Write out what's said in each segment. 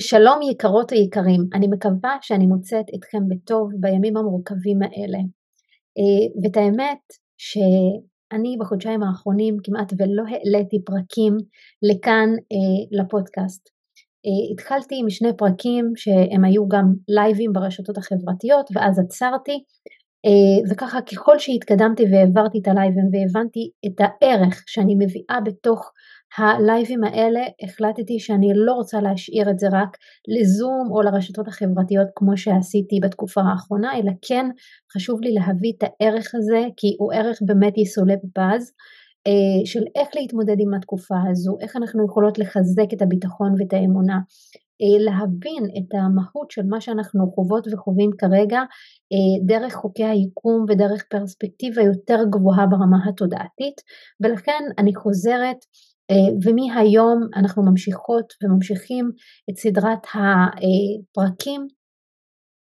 שלום יקרות ויקרים, אני מקווה שאני מוצאת אתכם בטוב בימים המורכבים האלה. אה, ואת האמת שאני בחודשיים האחרונים כמעט ולא העליתי פרקים לכאן אה, לפודקאסט. אה, התחלתי עם שני פרקים שהם היו גם לייבים ברשתות החברתיות ואז עצרתי וככה ככל שהתקדמתי והעברתי את הלייבים והבנתי את הערך שאני מביאה בתוך הלייבים האלה החלטתי שאני לא רוצה להשאיר את זה רק לזום או לרשתות החברתיות כמו שעשיתי בתקופה האחרונה, אלא כן חשוב לי להביא את הערך הזה כי הוא ערך באמת יסולא בבאז. אה, של איך להתמודד עם התקופה הזו, איך אנחנו יכולות לחזק את הביטחון ואת האמונה, אה, להבין את המהות של מה שאנחנו חוות וחווים כרגע אה, דרך חוקי היקום ודרך פרספקטיבה יותר גבוהה ברמה התודעתית ולכן אני חוזרת ומהיום אנחנו ממשיכות וממשיכים את סדרת הפרקים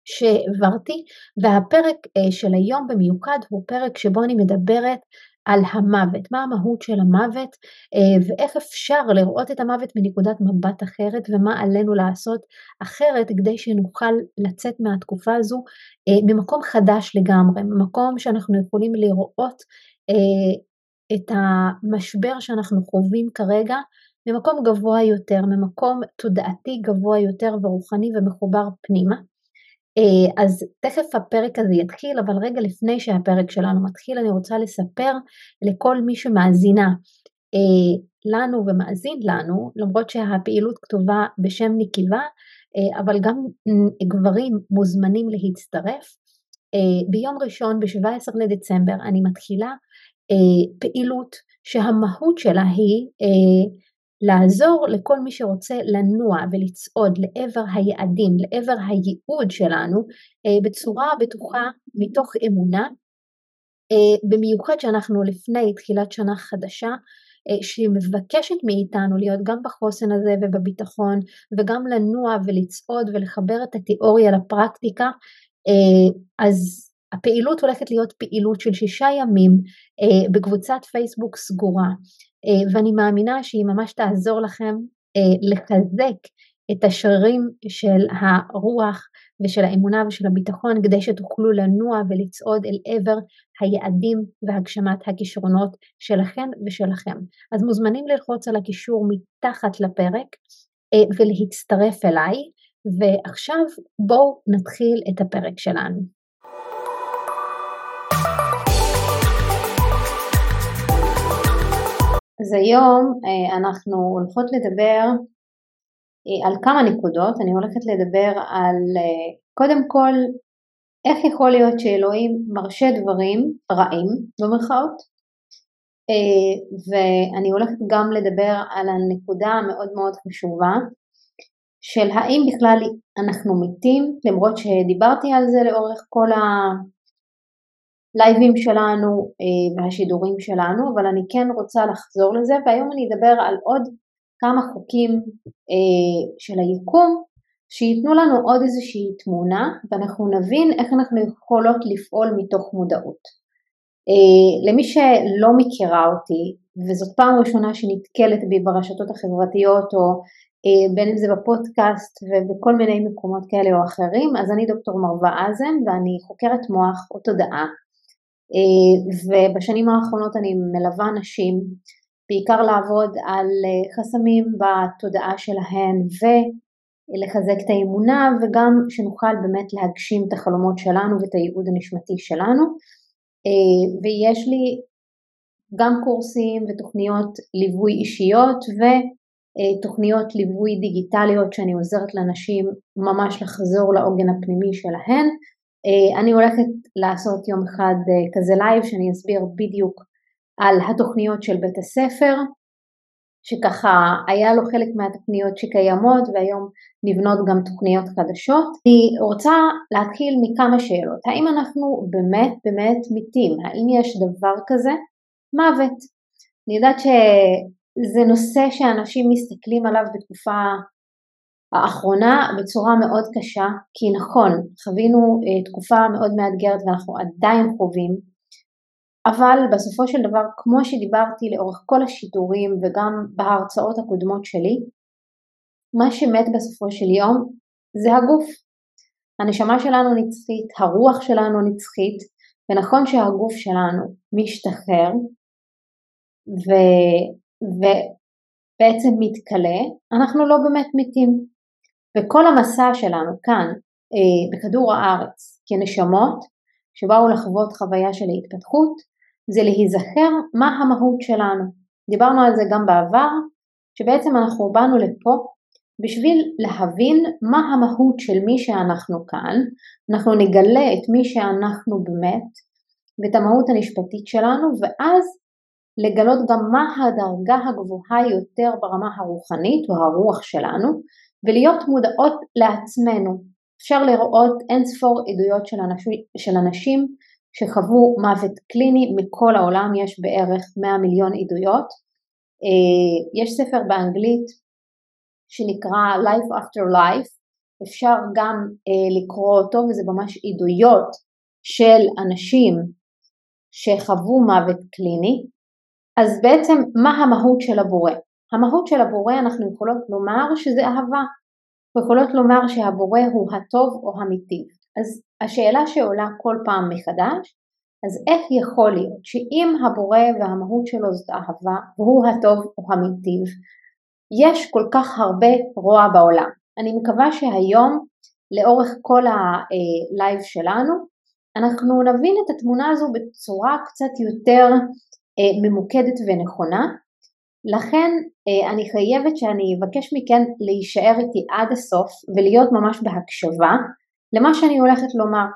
שהעברתי והפרק אה, של היום במיוחד הוא פרק שבו אני מדברת על המוות, מה המהות של המוות אה, ואיך אפשר לראות את המוות מנקודת מבט אחרת ומה עלינו לעשות אחרת כדי שנוכל לצאת מהתקופה הזו ממקום חדש לגמרי, ממקום שאנחנו יכולים לראות את המשבר שאנחנו חווים כרגע ממקום גבוה יותר, ממקום תודעתי גבוה יותר ורוחני ומחובר פנימה. אה, אז תכף הפרק הזה יתחיל, אבל רגע לפני שהפרק שלנו מתחיל אני רוצה לספר לכל מי שמאזינה אה, לנו ומאזין לנו, למרות שהפעילות כתובה בשם נקיבה, אה, אבל גם גברים מוזמנים להצטרף. ביום ראשון ב-17 לדצמבר אני מתחילה פעילות שהמהות שלה היא אה, לעזור לכל מי שרוצה לנוע ולצעוד לעבר היעדים, לעבר הייעוד שלנו אה, בצורה בטוחה מתוך אמונה, במיוחד שאנחנו לפני תחילת שנה חדשה שהיא מבקשת מאיתנו להיות גם בחוסן הזה ובביטחון וגם לנוע ולצעוד ולחבר את התיאוריה לפרקטיקה אז הפעילות הולכת להיות פעילות של שישה ימים אה, בקבוצת פייסבוק סגורה אה, ואני מאמינה שהיא ממש תעזור לכם אה, לחזק את השרירים של הרוח ושל האמונה ושל הביטחון כדי שתוכלו לנוע ולצעוד אל עבר היעדים והגשמת הכישרונות שלכם ושלכם. אז מוזמנים ללחוץ על הקישור מתחת לפרק אה, ולהצטרף אליי ועכשיו בואו נתחיל את הפרק שלנו. אז היום אה, אנחנו הולכות לדבר אה, על כמה נקודות, אני הולכת לדבר על אה, קודם כל איך יכול להיות שאלוהים מרשה דברים רעים במרכאות? ואני הולכת גם לדבר על הנקודה המאוד מאוד חשובה של האם בכלל אנחנו מתים למרות שדיברתי על זה לאורך כל ה... הלייבים שלנו אה, והשידורים שלנו, אבל אני כן רוצה לחזור לזה והיום אני אדבר על עוד כמה חוקים אה, של היקום שייתנו לנו עוד איזושהי תמונה ואנחנו נבין איך אנחנו יכולות לפעול מתוך מודעות. אה, למי שלא מכירה אותי וזאת פעם ראשונה שנתקלת בי ברשתות החברתיות או בין אם זה בפודקאסט ובכל מיני מקומות כאלה או אחרים, אז אני דוקטור מרווה אזן ואני חוקרת מוח או תודעה ובשנים האחרונות אני מלווה נשים בעיקר לעבוד על אה, חסמים בתודעה שלהן ולחזק את האמונה וגם שנוכל באמת להגשים את החלומות שלנו ואת הייעוד הנשמתי שלנו. אה, ויש לי גם קורסים ותוכניות ליווי אישיות ותוכניות ליווי דיגיטליות שאני עוזרת לנשים ממש לחזור לעוגן הפנימי שלהן. אה, אני הולכת לעשות יום אחד אה, כזה live שאני אסביר בדיוק על התוכניות של בית הספר שככה היה לו חלק מהתוכניות שקיימות והיום נבנות גם תוכניות חדשות. אני רוצה להתחיל מכמה שאלות. האם אנחנו באמת באמת מתים? האם יש דבר כזה? מוות. אני יודעת שזה נושא שאנשים מסתכלים עליו בתקופה האחרונה בצורה מאוד קשה, כי נכון, חווינו אה, תקופה מאוד מאתגרת ואנחנו עדיין חווים, אבל בסופו של דבר, כמו שדיברתי לאורך כל השידורים וגם בהרצאות הקודמות שלי, מה שמת בסופו של יום זה הגוף. הנשמה שלנו נצחית, הרוח שלנו נצחית, ונכון שהגוף שלנו משתחרר ו, ובעצם מתכלה, אנחנו לא באמת מתים. וכל המסע שלנו כאן אה, בכדור הארץ כנשמות שבאו לחוות חוויה של ההתפתחות זה להיזכר מה המהות שלנו. דיברנו על זה גם בעבר, שבעצם אנחנו באנו לפה בשביל להבין מה המהות של מי שאנחנו כאן, אנחנו נגלה את מי שאנחנו באמת ואת המהות הנשפטית שלנו ואז לגלות גם מה הדרגה הגבוהה יותר ברמה הרוחנית או הרוח שלנו ולהיות מודעות לעצמנו. אפשר לראות אין ספור עדויות של, אנשים, של אנשים שחוו מוות קליני מכל העולם, יש בערך 100 מיליון עדויות. אה, יש ספר באנגלית שנקרא Life After Life, אפשר גם אה, לקרוא אותו וזה ממש עדויות של אנשים שחוו מוות קליני, אז בעצם מה המהות של הבורא? המהות של הבורא אנחנו יכולות לומר שזה אהבה, אנחנו יכולות לומר שהבורא הוא הטוב או המיטיב. אז השאלה שעולה כל פעם מחדש, אז איך יכול להיות שאם הבורא והמהות שלו זאת אהבה והוא הטוב או המיטיב, יש כל כך הרבה רוע בעולם. אני מקווה שהיום לאורך כל ה live שלנו אנחנו נבין את התמונה הזו בצורה קצת יותר אה, ממוקדת ונכונה. לכן אני חייבת שאני אבקש מכן להישאר איתי עד הסוף ולהיות ממש בהקשבה למה שאני הולכת לומר.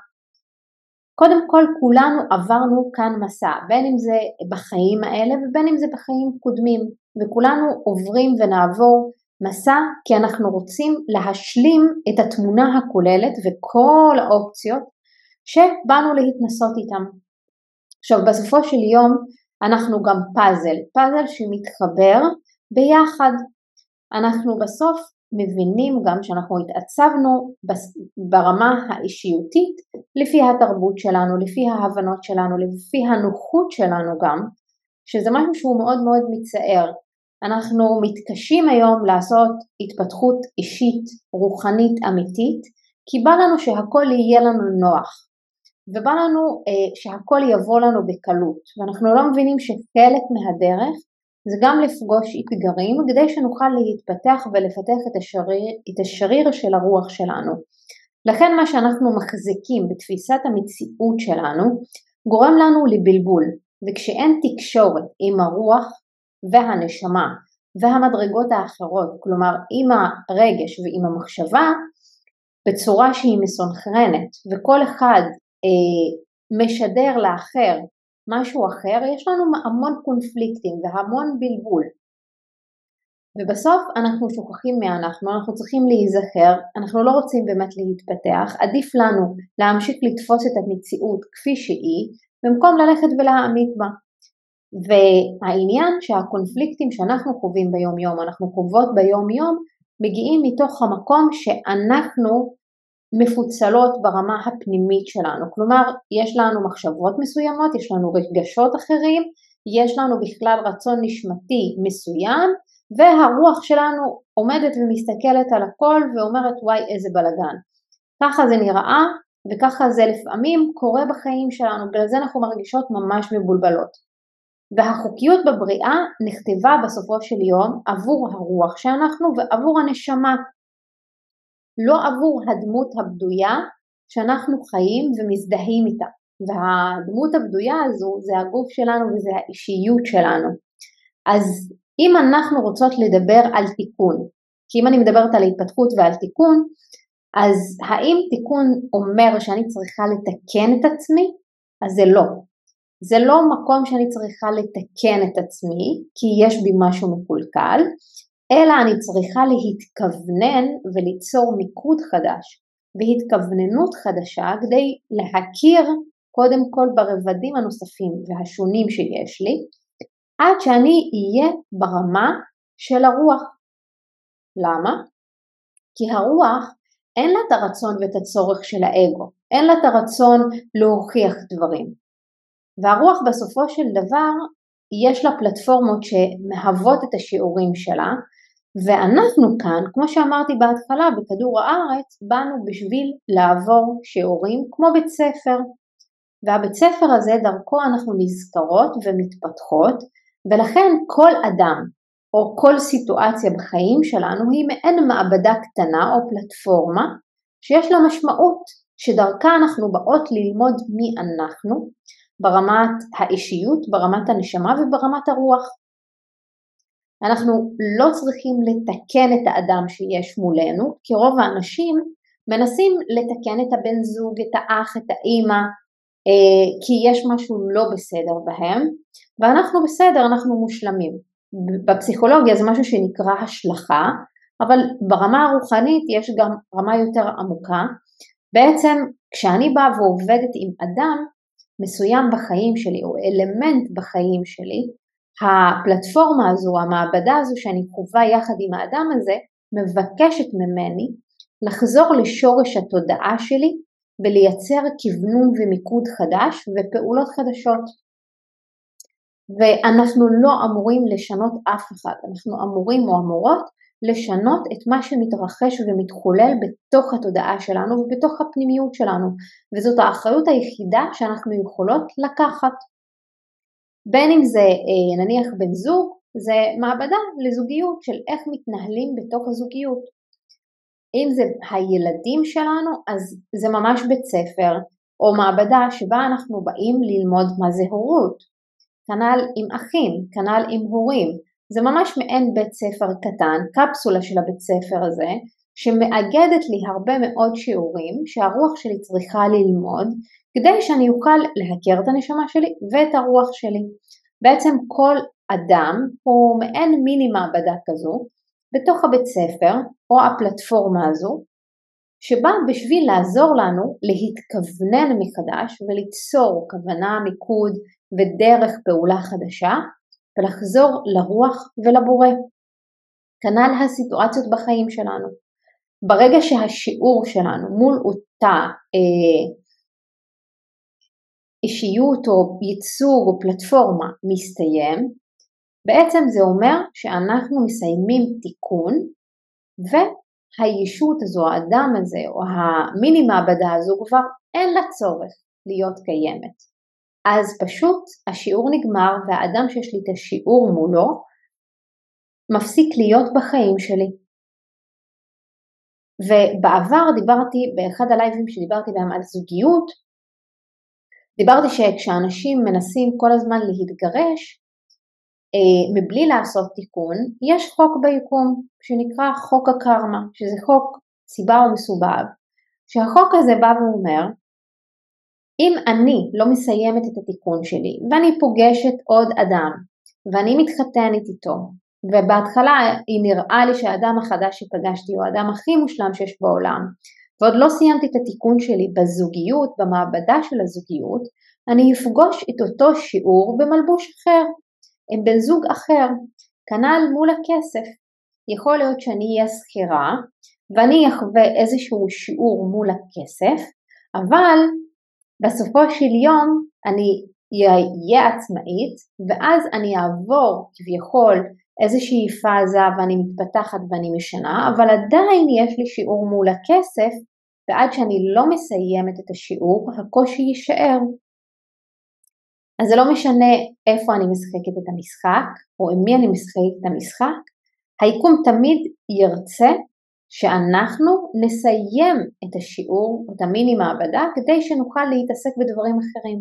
קודם כל כולנו עברנו כאן מסע, בין אם זה בחיים האלה ובין אם זה בחיים קודמים, וכולנו עוברים ונעבור מסע כי אנחנו רוצים להשלים את התמונה הכוללת וכל האופציות שבאנו להתנסות איתם. עכשיו בסופו של יום אנחנו גם פאזל, פאזל שמתחבר ביחד. אנחנו בסוף מבינים גם שאנחנו התעצבנו ברמה האישיותית לפי התרבות שלנו, לפי ההבנות שלנו, לפי הנוחות שלנו גם, שזה משהו שהוא מאוד מאוד מצער. אנחנו מתקשים היום לעשות התפתחות אישית, רוחנית, אמיתית, כי בא לנו שהכל יהיה לנו נוח, ובא לנו אה, שהכל יבוא לנו בקלות, ואנחנו לא מבינים שחלק מהדרך זה גם לפגוש אתגרים כדי שנוכל להתפתח ולפתח את השריר, את השריר של הרוח שלנו. לכן מה שאנחנו מחזיקים בתפיסת המציאות שלנו גורם לנו לבלבול, וכשאין תקשורת עם הרוח והנשמה והמדרגות האחרות, כלומר עם הרגש ועם המחשבה, בצורה שהיא מסונכרנת וכל אחד אה, משדר לאחר משהו אחר, יש לנו המון קונפליקטים והמון בלבול. ובסוף אנחנו שוכחים מי אנחנו, אנחנו צריכים להיזכר, אנחנו לא רוצים באמת להתפתח, עדיף לנו להמשיך לתפוס את המציאות כפי שהיא, במקום ללכת ולהעמיק בה. והעניין שהקונפליקטים שאנחנו חווים ביום יום, אנחנו חוות ביום יום, מגיעים מתוך המקום שאנחנו מפוצלות ברמה הפנימית שלנו, כלומר יש לנו מחשבות מסוימות, יש לנו רגשות אחרים, יש לנו בכלל רצון נשמתי מסוים והרוח שלנו עומדת ומסתכלת על הכל ואומרת וואי איזה בלאגן. ככה זה נראה וככה זה לפעמים קורה בחיים שלנו, בגלל זה אנחנו מרגישות ממש מבולבלות. והחוקיות בבריאה נכתבה בסופו של יום עבור הרוח שאנחנו ועבור הנשמה לא עבור הדמות הבדויה שאנחנו חיים ומזדהים איתה. והדמות הבדויה הזו זה הגוף שלנו וזה האישיות שלנו. אז אם אנחנו רוצות לדבר על תיקון, כי אם אני מדברת על התפתחות ועל תיקון, אז האם תיקון אומר שאני צריכה לתקן את עצמי? אז זה לא. זה לא מקום שאני צריכה לתקן את עצמי, כי יש בי משהו מקולקל, אלא אני צריכה להתכוונן וליצור מיקוד חדש והתכווננות חדשה כדי להכיר קודם כל ברבדים הנוספים והשונים שיש לי, עד שאני אהיה ברמה של הרוח. למה? כי הרוח אין לה את הרצון ואת הצורך של האגו, אין לה את הרצון להוכיח דברים. והרוח בסופו של דבר יש לה פלטפורמות שמהוות את השיעורים שלה, ואנחנו כאן, כמו שאמרתי בהתחלה, בכדור הארץ, באנו בשביל לעבור שיעורים כמו בית ספר. והבית ספר הזה, דרכו אנחנו נזכרות ומתפתחות, ולכן כל אדם או כל סיטואציה בחיים שלנו היא מעין מעבדה קטנה או פלטפורמה שיש לה משמעות, שדרכה אנחנו באות ללמוד מי אנחנו, ברמת האישיות, ברמת הנשמה וברמת הרוח. אנחנו לא צריכים לתקן את האדם שיש מולנו, כי רוב האנשים מנסים לתקן את הבן זוג, את האח, את האימא, אה, כי יש משהו לא בסדר בהם, ואנחנו בסדר, אנחנו מושלמים. בפסיכולוגיה זה משהו שנקרא השלכה, אבל ברמה הרוחנית יש גם רמה יותר עמוקה. בעצם כשאני באה ועובדת עם אדם מסוים בחיים שלי או אלמנט בחיים שלי, הפלטפורמה הזו, המעבדה הזו שאני חווה יחד עם האדם הזה, מבקשת ממני לחזור לשורש התודעה שלי ולייצר כוונון ומיקוד חדש ופעולות חדשות. ואנחנו לא אמורים לשנות אף אחד, אנחנו אמורים או אמורות לשנות את מה שמתרחש ומתחולל בתוך התודעה שלנו ובתוך הפנימיות שלנו, וזאת האחריות היחידה שאנחנו יכולות לקחת. בין אם זה אה, נניח בן זוג, זה מעבדה לזוגיות של איך מתנהלים בתוך הזוגיות. אם זה הילדים שלנו, אז זה ממש בית ספר או מעבדה שבה אנחנו באים ללמוד מה זה הורות. כנ"ל עם אחים, כנ"ל עם הורים. זה ממש מעין בית ספר קטן, קפסולה של הבית ספר הזה, שמאגדת לי הרבה מאוד שיעורים שהרוח שלי צריכה ללמוד כדי שאני אוכל להכיר את הנשמה שלי ואת הרוח שלי. בעצם כל אדם הוא מעין מיני מעבדה כזו בתוך הבית ספר או הפלטפורמה הזו שבא בשביל לעזור לנו להתכוונן מחדש וליצור כוונה, מיקוד ודרך פעולה חדשה ולחזור לרוח ולבורא. כנ"ל הסיטואציות בחיים שלנו. ברגע שהשיעור שלנו מול אותה אה, אישיות או ייצוג או פלטפורמה מסתיים, בעצם זה אומר שאנחנו מסיימים תיקון והישות הזו, האדם הזה או המיני מעבדה הזו כבר אין לה צורך להיות קיימת. אז פשוט השיעור נגמר והאדם שיש לי את השיעור מולו מפסיק להיות בחיים שלי. ובעבר דיברתי, באחד הלייבים שדיברתי בהם על זוגיות, דיברתי שכשאנשים מנסים כל הזמן להתגרש, אה, מבלי לעשות תיקון, יש חוק ביקום שנקרא חוק הקרמה, שזה חוק סיבה ומסובב, שהחוק הזה בא ואומר אם אני לא מסיימת את התיקון שלי ואני פוגשת עוד אדם ואני מתחתנת איתו ובהתחלה היא נראה לי שהאדם החדש שפגשתי הוא האדם הכי מושלם שיש בעולם ועוד לא סיימתי את התיקון שלי בזוגיות, במעבדה של הזוגיות, אני אפגוש את אותו שיעור במלבוש אחר, עם בן זוג אחר, כנ"ל מול הכסף. יכול להיות שאני אהיה שכירה ואני אחווה איזשהו שיעור מול הכסף, אבל בסופו של יום אני אהיה עצמאית ואז אני אעבור כביכול איזושהי פאזה ואני מתפתחת ואני משנה, אבל עדיין יש לי שיעור מול הכסף ועד שאני לא מסיימת את השיעור הקושי יישאר. אז זה לא משנה איפה אני משחקת את המשחק או עם מי אני משחקת את המשחק, היקום תמיד ירצה שאנחנו נסיים את השיעור, את המיני מעבדה, כדי שנוכל להתעסק בדברים אחרים.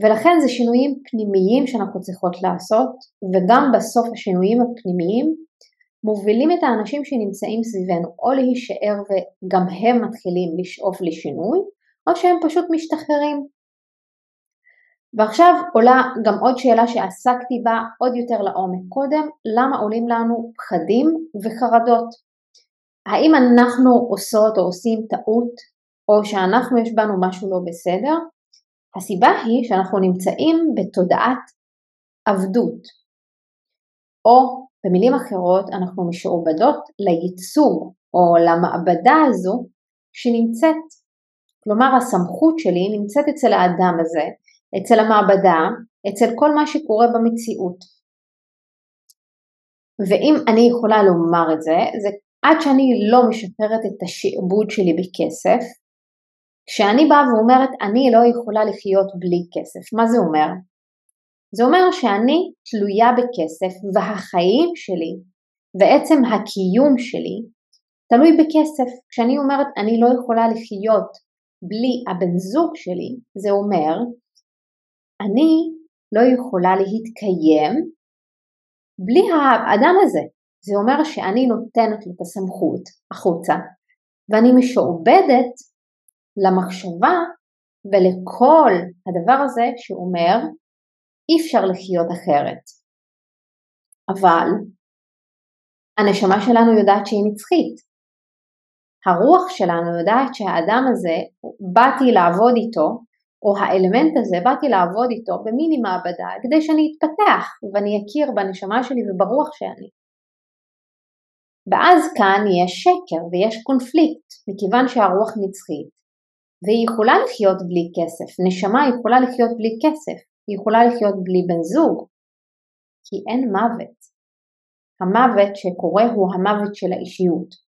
ולכן זה שינויים פנימיים שאנחנו צריכות לעשות, וגם בסוף השינויים הפנימיים מובילים את האנשים שנמצאים סביבנו או להישאר וגם הם מתחילים לשאוף לשינוי, או שהם פשוט משתחררים. ועכשיו עולה גם עוד שאלה שעסקתי בה עוד יותר לעומק קודם, למה עולים לנו פחדים וחרדות? האם אנחנו עושות או עושים טעות, או שאנחנו יש בנו משהו לא בסדר? הסיבה היא שאנחנו נמצאים בתודעת עבדות, או במילים אחרות אנחנו משועבדות לייצוג או למעבדה הזו שנמצאת. כלומר הסמכות שלי נמצאת אצל האדם הזה, אצל המעבדה, אצל כל מה שקורה במציאות. ואם אני יכולה לומר את זה, זה עד שאני לא משפרת את השעבוד שלי בכסף, כשאני באה ואומרת אני לא יכולה לחיות בלי כסף, מה זה אומר? זה אומר שאני תלויה בכסף והחיים שלי ועצם הקיום שלי תלוי בכסף. כשאני אומרת אני לא יכולה לחיות בלי הבן זוג שלי, זה אומר אני לא יכולה להתקיים בלי האדם הזה. זה אומר שאני נותנת לו את הסמכות החוצה ואני משועבדת למחשבה ולכל הדבר הזה שאומר אי אפשר לחיות אחרת. אבל הנשמה שלנו יודעת שהיא נצחית. הרוח שלנו יודעת שהאדם הזה, באתי לעבוד איתו, או האלמנט הזה, באתי לעבוד איתו במיני מעבדה כדי שאני אתפתח ואני אכיר בנשמה שלי וברוח שאני. ואז כאן יש שקר ויש קונפליקט, מכיוון שהרוח נצחית, והיא יכולה לחיות בלי כסף, נשמה יכולה לחיות בלי כסף, היא יכולה לחיות בלי בן זוג, כי אין מוות. המוות שקורה הוא המוות של האישיות.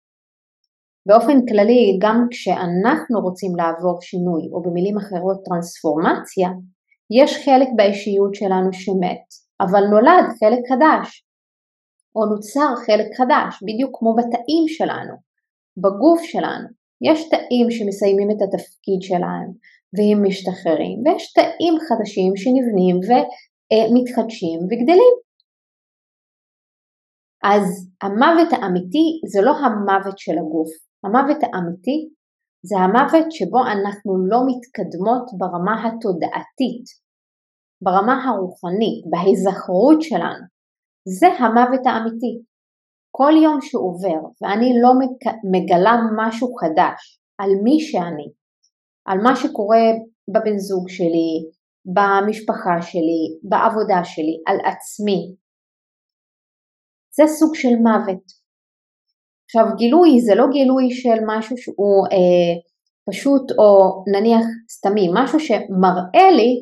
באופן כללי, גם כשאנחנו רוצים לעבור שינוי, או במילים אחרות טרנספורמציה, יש חלק באישיות שלנו שמת, אבל נולד חלק חדש, או נוצר חלק חדש, בדיוק כמו בתאים שלנו, בגוף שלנו. יש תאים שמסיימים את התפקיד שלהם והם משתחררים, ויש תאים חדשים שנבנים ומתחדשים וגדלים. אז המוות האמיתי זה לא המוות של הגוף, המוות האמיתי זה המוות שבו אנחנו לא מתקדמות ברמה התודעתית, ברמה הרוחנית, בהיזכרות שלנו. זה המוות האמיתי. כל יום שעובר ואני לא מגלה משהו חדש על מי שאני, על מה שקורה בבן זוג שלי, במשפחה שלי, בעבודה שלי, על עצמי, זה סוג של מוות. עכשיו גילוי זה לא גילוי של משהו שהוא אה, פשוט או נניח סתמי, משהו שמראה לי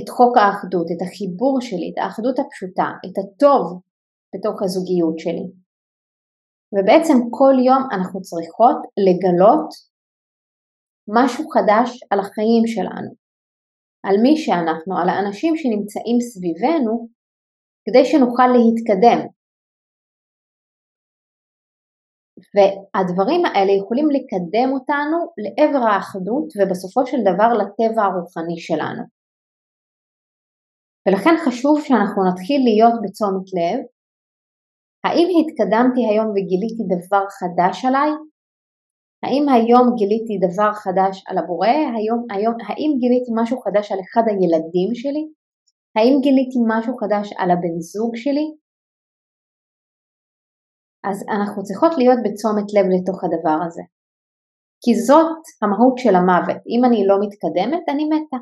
את חוק האחדות, את החיבור שלי, את האחדות הפשוטה, את הטוב בתוך הזוגיות שלי. ובעצם כל יום אנחנו צריכות לגלות משהו חדש על החיים שלנו, על מי שאנחנו, על האנשים שנמצאים סביבנו, כדי שנוכל להתקדם. והדברים האלה יכולים לקדם אותנו לעבר האחדות ובסופו של דבר לטבע הרוחני שלנו. ולכן חשוב שאנחנו נתחיל להיות בתשומת לב, האם התקדמתי היום וגיליתי דבר חדש עליי? האם היום גיליתי דבר חדש על הבורא? היום, היום, האם גיליתי משהו חדש על אחד הילדים שלי? האם גיליתי משהו חדש על הבן זוג שלי? אז אנחנו צריכות להיות בתשומת לב לתוך הדבר הזה. כי זאת המהות של המוות. אם אני לא מתקדמת, אני מתה.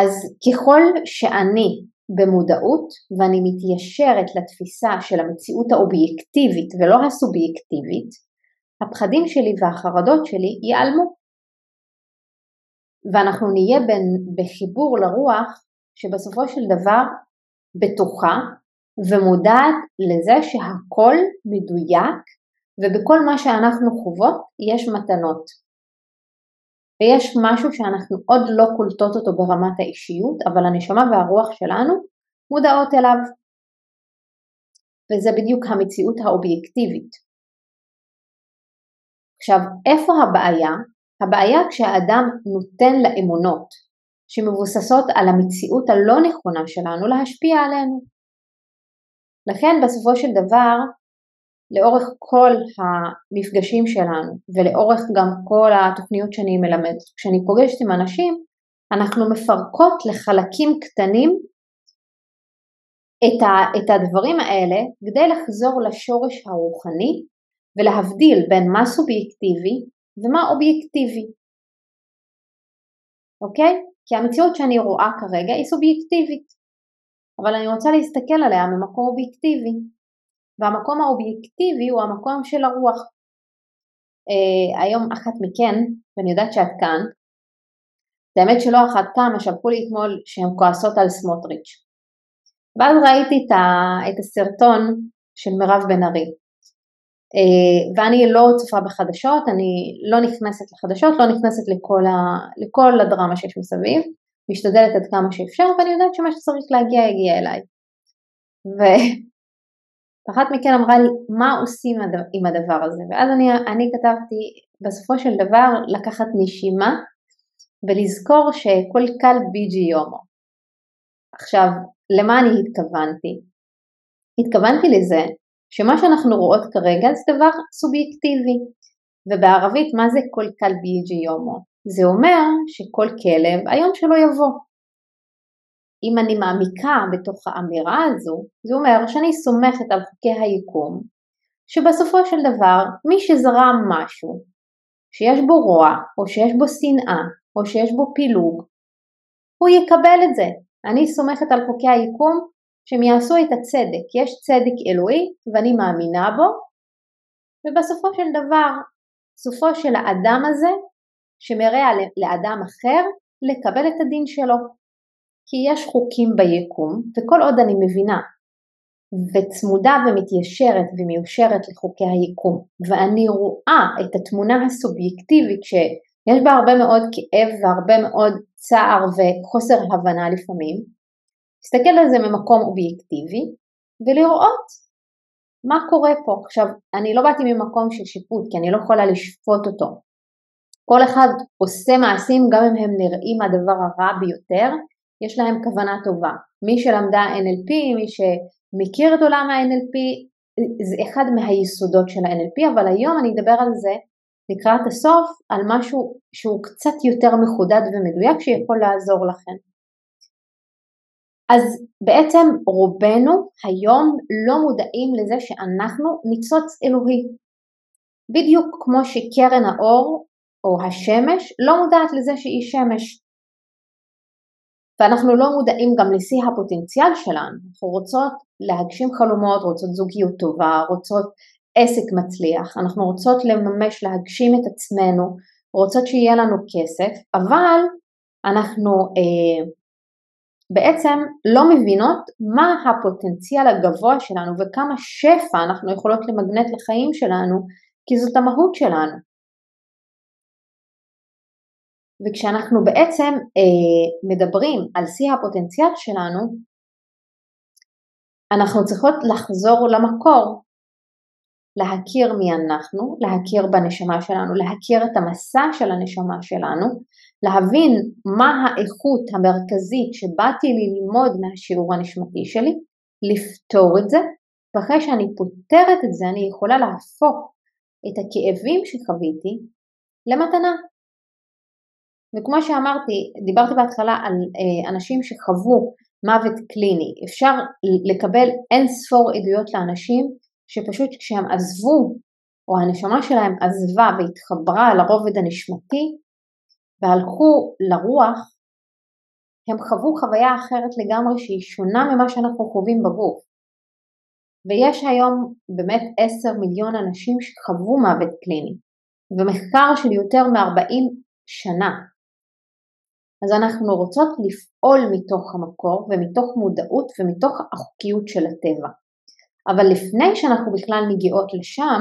אז ככל שאני במודעות ואני מתיישרת לתפיסה של המציאות האובייקטיבית ולא הסובייקטיבית, הפחדים שלי והחרדות שלי ייעלמו. ואנחנו נהיה בין, בחיבור לרוח שבסופו של דבר בטוחה ומודעת לזה שהכל מדויק ובכל מה שאנחנו חוות יש מתנות. ויש משהו שאנחנו עוד לא קולטות אותו ברמת האישיות, אבל הנשמה והרוח שלנו מודעות אליו. וזה בדיוק המציאות האובייקטיבית. עכשיו, איפה הבעיה? הבעיה כשהאדם נותן לאמונות שמבוססות על המציאות הלא נכונה שלנו להשפיע עלינו. לכן בסופו של דבר לאורך כל המפגשים שלנו ולאורך גם כל התוכניות שאני מלמדת, כשאני פוגשת עם אנשים, אנחנו מפרקות לחלקים קטנים את, ה, את הדברים האלה כדי לחזור לשורש הרוחני ולהבדיל בין מה סובייקטיבי ומה אובייקטיבי. אוקיי? כי המציאות שאני רואה כרגע היא סובייקטיבית, אבל אני רוצה להסתכל עליה ממקום אובייקטיבי. והמקום האובייקטיבי הוא המקום של הרוח. Uh, היום אחת מכן, ואני יודעת שאת כאן, את האמת שלא אחת כמה שלחו לי אתמול שהן כועסות על סמוטריץ'. ואז ראיתי את הסרטון של מירב בן ארי, אה, ואני לא צופה בחדשות, אני לא נכנסת לחדשות, לא נכנסת לכל, ה, לכל הדרמה שיש מסביב, משתדלת עד כמה שאפשר, ואני יודעת שמה שצריך להגיע יגיע אליי. ואחת מכן אמרה לי, מה עושים עם הדבר הזה? ואז אני, אני כתבתי, בסופו של דבר לקחת נשימה ולזכור שכל קל ביג'י יומו. עכשיו, למה אני התכוונתי? התכוונתי לזה שמה שאנחנו רואות כרגע זה דבר סובייקטיבי, ובערבית מה זה כל קל ביג'י יומו? זה אומר שכל כלב היום שלו יבוא. אם אני מעמיקה בתוך האמירה הזו, זה אומר שאני סומכת על חוקי היקום, שבסופו של דבר מי שזרם משהו, שיש בו רוע, או שיש בו שנאה, או שיש בו פילוג, הוא יקבל את זה. אני סומכת על חוקי היקום שהם יעשו את הצדק, יש צדק אלוהי ואני מאמינה בו, ובסופו של דבר, סופו של האדם הזה, שמרע לאדם אחר, לקבל את הדין שלו. כי יש חוקים ביקום, וכל עוד אני מבינה וצמודה ומתיישרת ומיושרת לחוקי היקום, ואני רואה את התמונה הסובייקטיבית שיש בה הרבה מאוד כאב והרבה מאוד צער וחוסר הבנה לפעמים, להסתכל על זה ממקום אובייקטיבי ולראות מה קורה פה. עכשיו, אני לא באתי ממקום של שיפוט, כי אני לא יכולה לשפוט אותו. כל אחד עושה מעשים גם אם הם נראים הדבר הרע ביותר, יש להם כוונה טובה. מי שלמדה NLP, מי שמכיר את עולם ה-NLP, זה אחד מהיסודות של ה-NLP, אבל היום אני אדבר על זה לקראת הסוף, על משהו שהוא קצת יותר מחודד ומדויק שיכול לעזור לכם. אז בעצם רובנו היום לא מודעים לזה שאנחנו ניצוץ אלוהי. בדיוק כמו שקרן האור או השמש לא מודעת לזה שהיא שמש. ואנחנו לא מודעים גם לשיא הפוטנציאל שלנו. אנחנו רוצות להגשים חלומות, רוצות זוגיות טובה, רוצות עסק מצליח, אנחנו רוצות לממש, להגשים את עצמנו, רוצות שיהיה לנו כסף, אבל אנחנו אה, בעצם לא מבינות מה הפוטנציאל הגבוה שלנו וכמה שפע אנחנו יכולות למגנט לחיים שלנו, כי זאת המהות שלנו. וכשאנחנו בעצם אה, מדברים על שיא הפוטנציאל שלנו, אנחנו צריכות לחזור למקור, להכיר מי אנחנו, להכיר בנשמה שלנו, להכיר את המסע של הנשמה שלנו, להבין מה האיכות המרכזית שבאתי ללמוד מהשיעור הנשמתי שלי, לפתור את זה, ואחרי שאני פותרת את זה אני יכולה להפוך את הכאבים שחוויתי למתנה. וכמו שאמרתי, דיברתי בהתחלה על אה, אנשים שחוו מוות קליני, אפשר לקבל אין ספור עדויות לאנשים שפשוט כשהם עזבו, או הנשמה שלהם עזבה והתחברה לרובד הנשמתי, והלכו לרוח, הם חוו חוויה אחרת לגמרי שהיא שונה ממה שאנחנו חווים בגוף. ויש היום באמת עשר מיליון אנשים שחוו מוות קליני, ומחקר של יותר מ-40 שנה. אז אנחנו רוצות לפעול מתוך המקור ומתוך מודעות ומתוך החוקיות של הטבע. אבל לפני שאנחנו בכלל מגיעות לשם,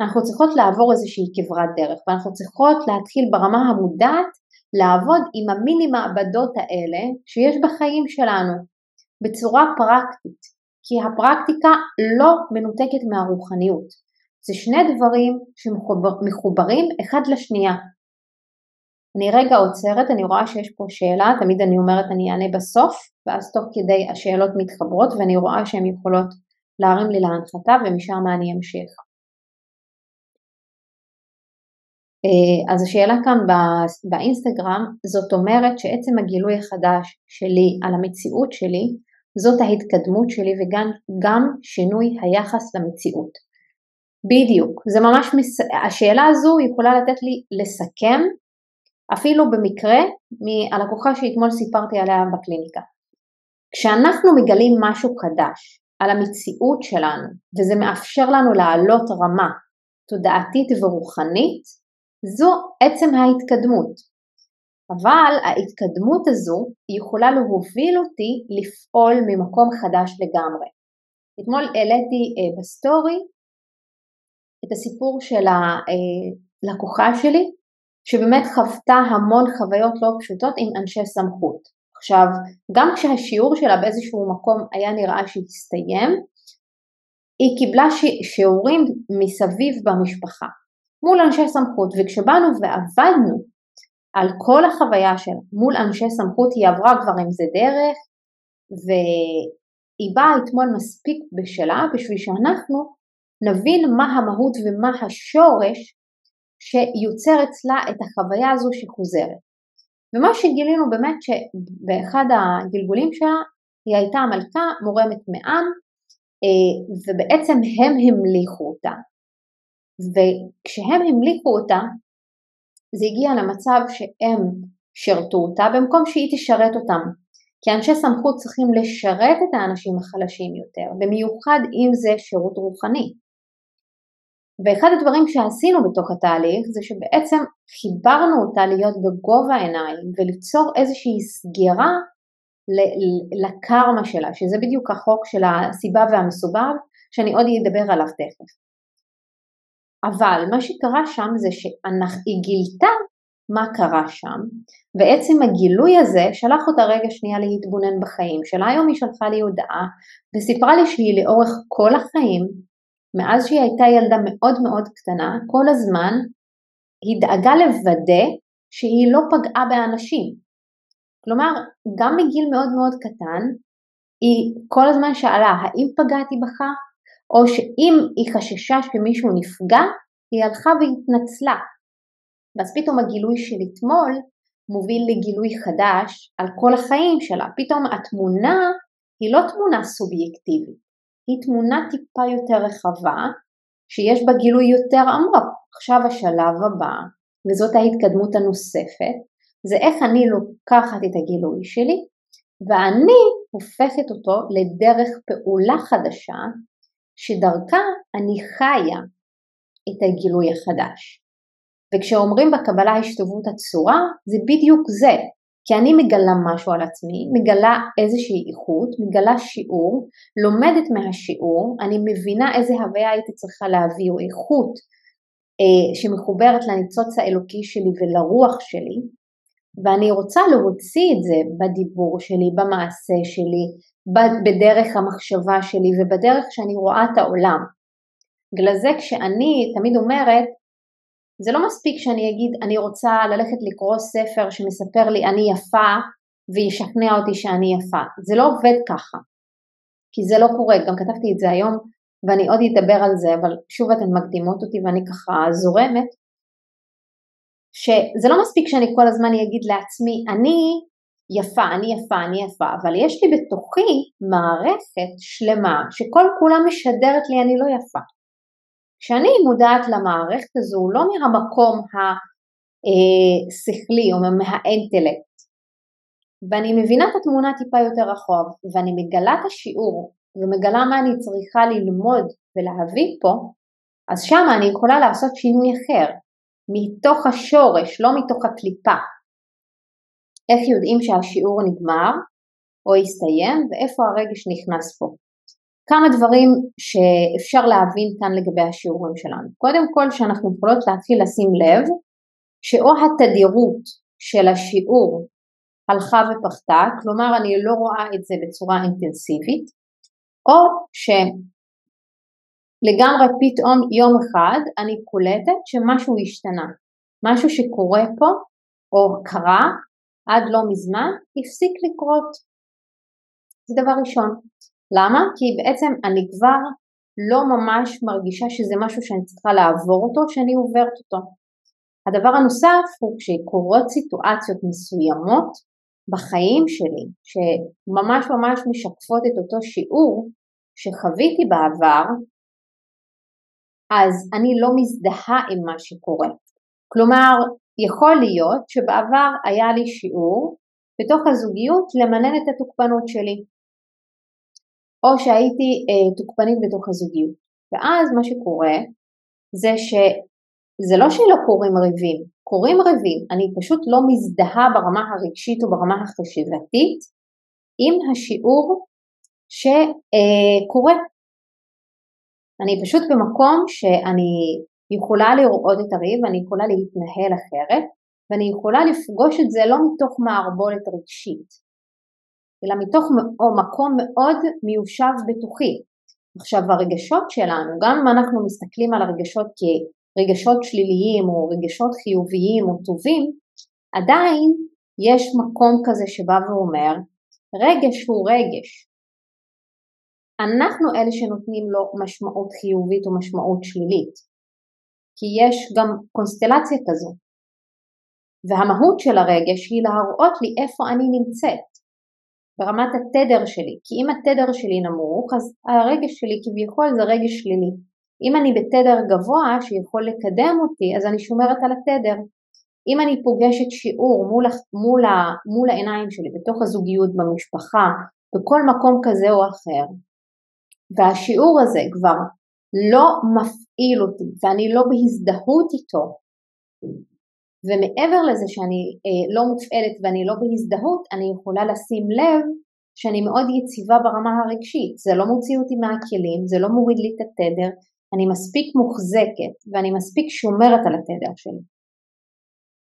אנחנו צריכות לעבור איזושהי כברת דרך, ואנחנו צריכות להתחיל ברמה המודעת לעבוד עם המיני מעבדות האלה שיש בחיים שלנו, בצורה פרקטית, כי הפרקטיקה לא מנותקת מהרוחניות. זה שני דברים שמחוברים אחד לשנייה. אני רגע עוצרת, אני רואה שיש פה שאלה, תמיד אני אומרת אני אענה בסוף, ואז תוך כדי השאלות מתחברות ואני רואה שהן יכולות להרים לי להנחתה ומשם אני אמשיך. אה, אז השאלה כאן באינסטגרם, זאת אומרת שעצם הגילוי החדש שלי על המציאות שלי, זאת ההתקדמות שלי וגם גם שינוי היחס למציאות. בדיוק, זה ממש, מס... השאלה הזו יכולה לתת לי לסכם אפילו במקרה מהלקוחה שאתמול סיפרתי עליה בקליניקה. כשאנחנו מגלים משהו חדש על המציאות שלנו וזה מאפשר לנו לעלות רמה תודעתית ורוחנית, זו עצם ההתקדמות. אבל ההתקדמות הזו יכולה להוביל אותי לפעול ממקום חדש לגמרי. אתמול העליתי אה, בסטורי את הסיפור של הלקוחה שלי שבאמת חוותה המון חוויות לא פשוטות עם אנשי סמכות. עכשיו, גם כשהשיעור שלה באיזשהו מקום היה נראה שהסתיים, היא קיבלה שיעורים מסביב במשפחה, מול אנשי סמכות, וכשבאנו ועבדנו על כל החוויה שלה מול אנשי סמכות, היא עברה כבר עם זה דרך, והיא באה אתמול מספיק בשלה בשביל שאנחנו נבין מה המהות ומה השורש שיוצר אצלה את החוויה הזו שחוזרת. ומה שגילינו באמת שבאחד הגלגולים שלה היא הייתה מלכה מורמת מעם אה, ובעצם הם המליכו אותה. וכשהם המליכו אותה זה הגיע למצב שהם שירתו אותה במקום שהיא תשרת אותם. כי אנשי סמכות צריכים לשרת את האנשים החלשים יותר במיוחד אם זה שירות רוחני ואחד הדברים שעשינו בתוך התהליך זה שבעצם חיברנו אותה להיות בגובה העיניים וליצור איזושהי סגירה לקרמה שלה, שזה בדיוק החוק של הסיבה והמסובב, שאני עוד אדבר עליו תכף. אבל מה שקרה שם זה שהיא גילתה מה קרה שם, ועצם הגילוי הזה שלח אותה רגע שנייה להתבונן בחיים שלה. היום היא שלחה לי הודעה וסיפרה לי שהיא לאורך כל החיים מאז שהיא הייתה ילדה מאוד מאוד קטנה, כל הזמן היא דאגה לוודא שהיא לא פגעה באנשים. כלומר, גם מגיל מאוד מאוד קטן, היא כל הזמן שאלה האם פגעתי בך, או שאם היא חששה שמישהו נפגע, היא הלכה והתנצלה. ואז פתאום הגילוי של אתמול מוביל לגילוי חדש על כל החיים שלה. פתאום התמונה היא לא תמונה סובייקטיבית, היא תמונה טיפה יותר רחבה, שיש בה גילוי יותר עמוק. עכשיו השלב הבא, וזאת ההתקדמות הנוספת, זה איך אני לוקחת את הגילוי שלי, ואני הופכת אותו לדרך פעולה חדשה, שדרכה אני חיה את הגילוי החדש. וכשאומרים בקבלה השתוות הצורה, זה בדיוק זה, כי אני מגלה משהו על עצמי, מגלה איזושהי איכות, מגלה שיעור, לומדת מהשיעור, אני מבינה איזה הוויה הייתי צריכה להביא או איכות אה, שמחוברת לניצוץ האלוקי שלי ולרוח שלי, ואני רוצה להוציא את זה בדיבור שלי, במעשה שלי, בדרך המחשבה שלי ובדרך שאני רואה את העולם. בגלל זה כשאני תמיד אומרת זה לא מספיק שאני אגיד אני רוצה ללכת לקרוא ספר שמספר לי אני יפה וישכנע אותי שאני יפה. זה לא עובד ככה, כי זה לא קורה, גם כתבתי את זה היום ואני עוד אדבר על זה, אבל שוב אתן מקדימות אותי ואני ככה זורמת, שזה לא מספיק שאני כל הזמן אגיד לעצמי אני יפה, אני יפה, אני יפה, אבל יש לי בתוכי מערכת שלמה שכל כולה משדרת לי אני לא יפה. כשאני מודעת למערכת הזו לא מהמקום השכלי או מהאינטלקט ואני מבינה את התמונה טיפה יותר רחוב ואני מגלה את השיעור ומגלה מה אני צריכה ללמוד ולהביא פה אז שם אני יכולה לעשות שינוי אחר מתוך השורש, לא מתוך הקליפה. איך יודעים שהשיעור נגמר או הסתיים ואיפה הרגש נכנס פה. כמה דברים שאפשר להבין כאן לגבי השיעורים שלנו. קודם כל שאנחנו יכולות להתחיל לשים לב שאו התדירות של השיעור הלכה ופחתה, כלומר אני לא רואה את זה בצורה אינטנסיבית, או שלגמרי פתאום יום אחד אני קולטת שמשהו השתנה, משהו שקורה פה או קרה עד לא מזמן הפסיק לקרות. זה דבר ראשון. למה? כי בעצם אני כבר לא ממש מרגישה שזה משהו שאני צריכה לעבור אותו, שאני עוברת אותו. הדבר הנוסף הוא כשקורות סיטואציות מסוימות בחיים שלי, שממש ממש משקפות את אותו שיעור שחוויתי בעבר, אז אני לא מזדהה עם מה שקורה. כלומר, יכול להיות שבעבר היה לי שיעור בתוך הזוגיות למנן את התוקפנות שלי. או שהייתי אה, תוקפנית בתוך הזוגיות. ואז מה שקורה זה שזה לא שלא קורים ריבים, קורים ריבים, אני פשוט לא מזדהה ברמה הרגשית או ברמה החשיבתית עם השיעור שקורה. אני פשוט במקום שאני יכולה לראות את הריב, אני יכולה להתנהל אחרת, ואני יכולה לפגוש את זה לא מתוך מערבולת רגשית, אלא מתוך מקום מאוד מיושב בתוכי. עכשיו הרגשות שלנו, גם אם אנחנו מסתכלים על הרגשות כרגשות שליליים או רגשות חיוביים או טובים, עדיין יש מקום כזה שבא ואומר, רגש הוא רגש. אנחנו אלה שנותנים לו משמעות חיובית או משמעות שלילית, כי יש גם קונסטלציה כזו. והמהות של הרגש היא להראות לי איפה אני נמצאת, ברמת התדר שלי, כי אם התדר שלי נמוך אז הרגש שלי כביכול זה רגש שלילי. אם אני בתדר גבוה שיכול לקדם אותי אז אני שומרת על התדר. אם אני פוגשת שיעור מול, מול, מול העיניים שלי בתוך הזוגיות במשפחה, בכל מקום כזה או אחר, והשיעור הזה כבר לא מפעיל אותי ואני לא בהזדהות איתו, ומעבר לזה שאני אה, לא מופעלת ואני לא בהזדהות, אני יכולה לשים לב שאני מאוד יציבה ברמה הרגשית, זה לא מוציא אותי מהכלים, זה לא מוריד לי את התדר, אני מספיק מוחזקת ואני מספיק שומרת על התדר שלי.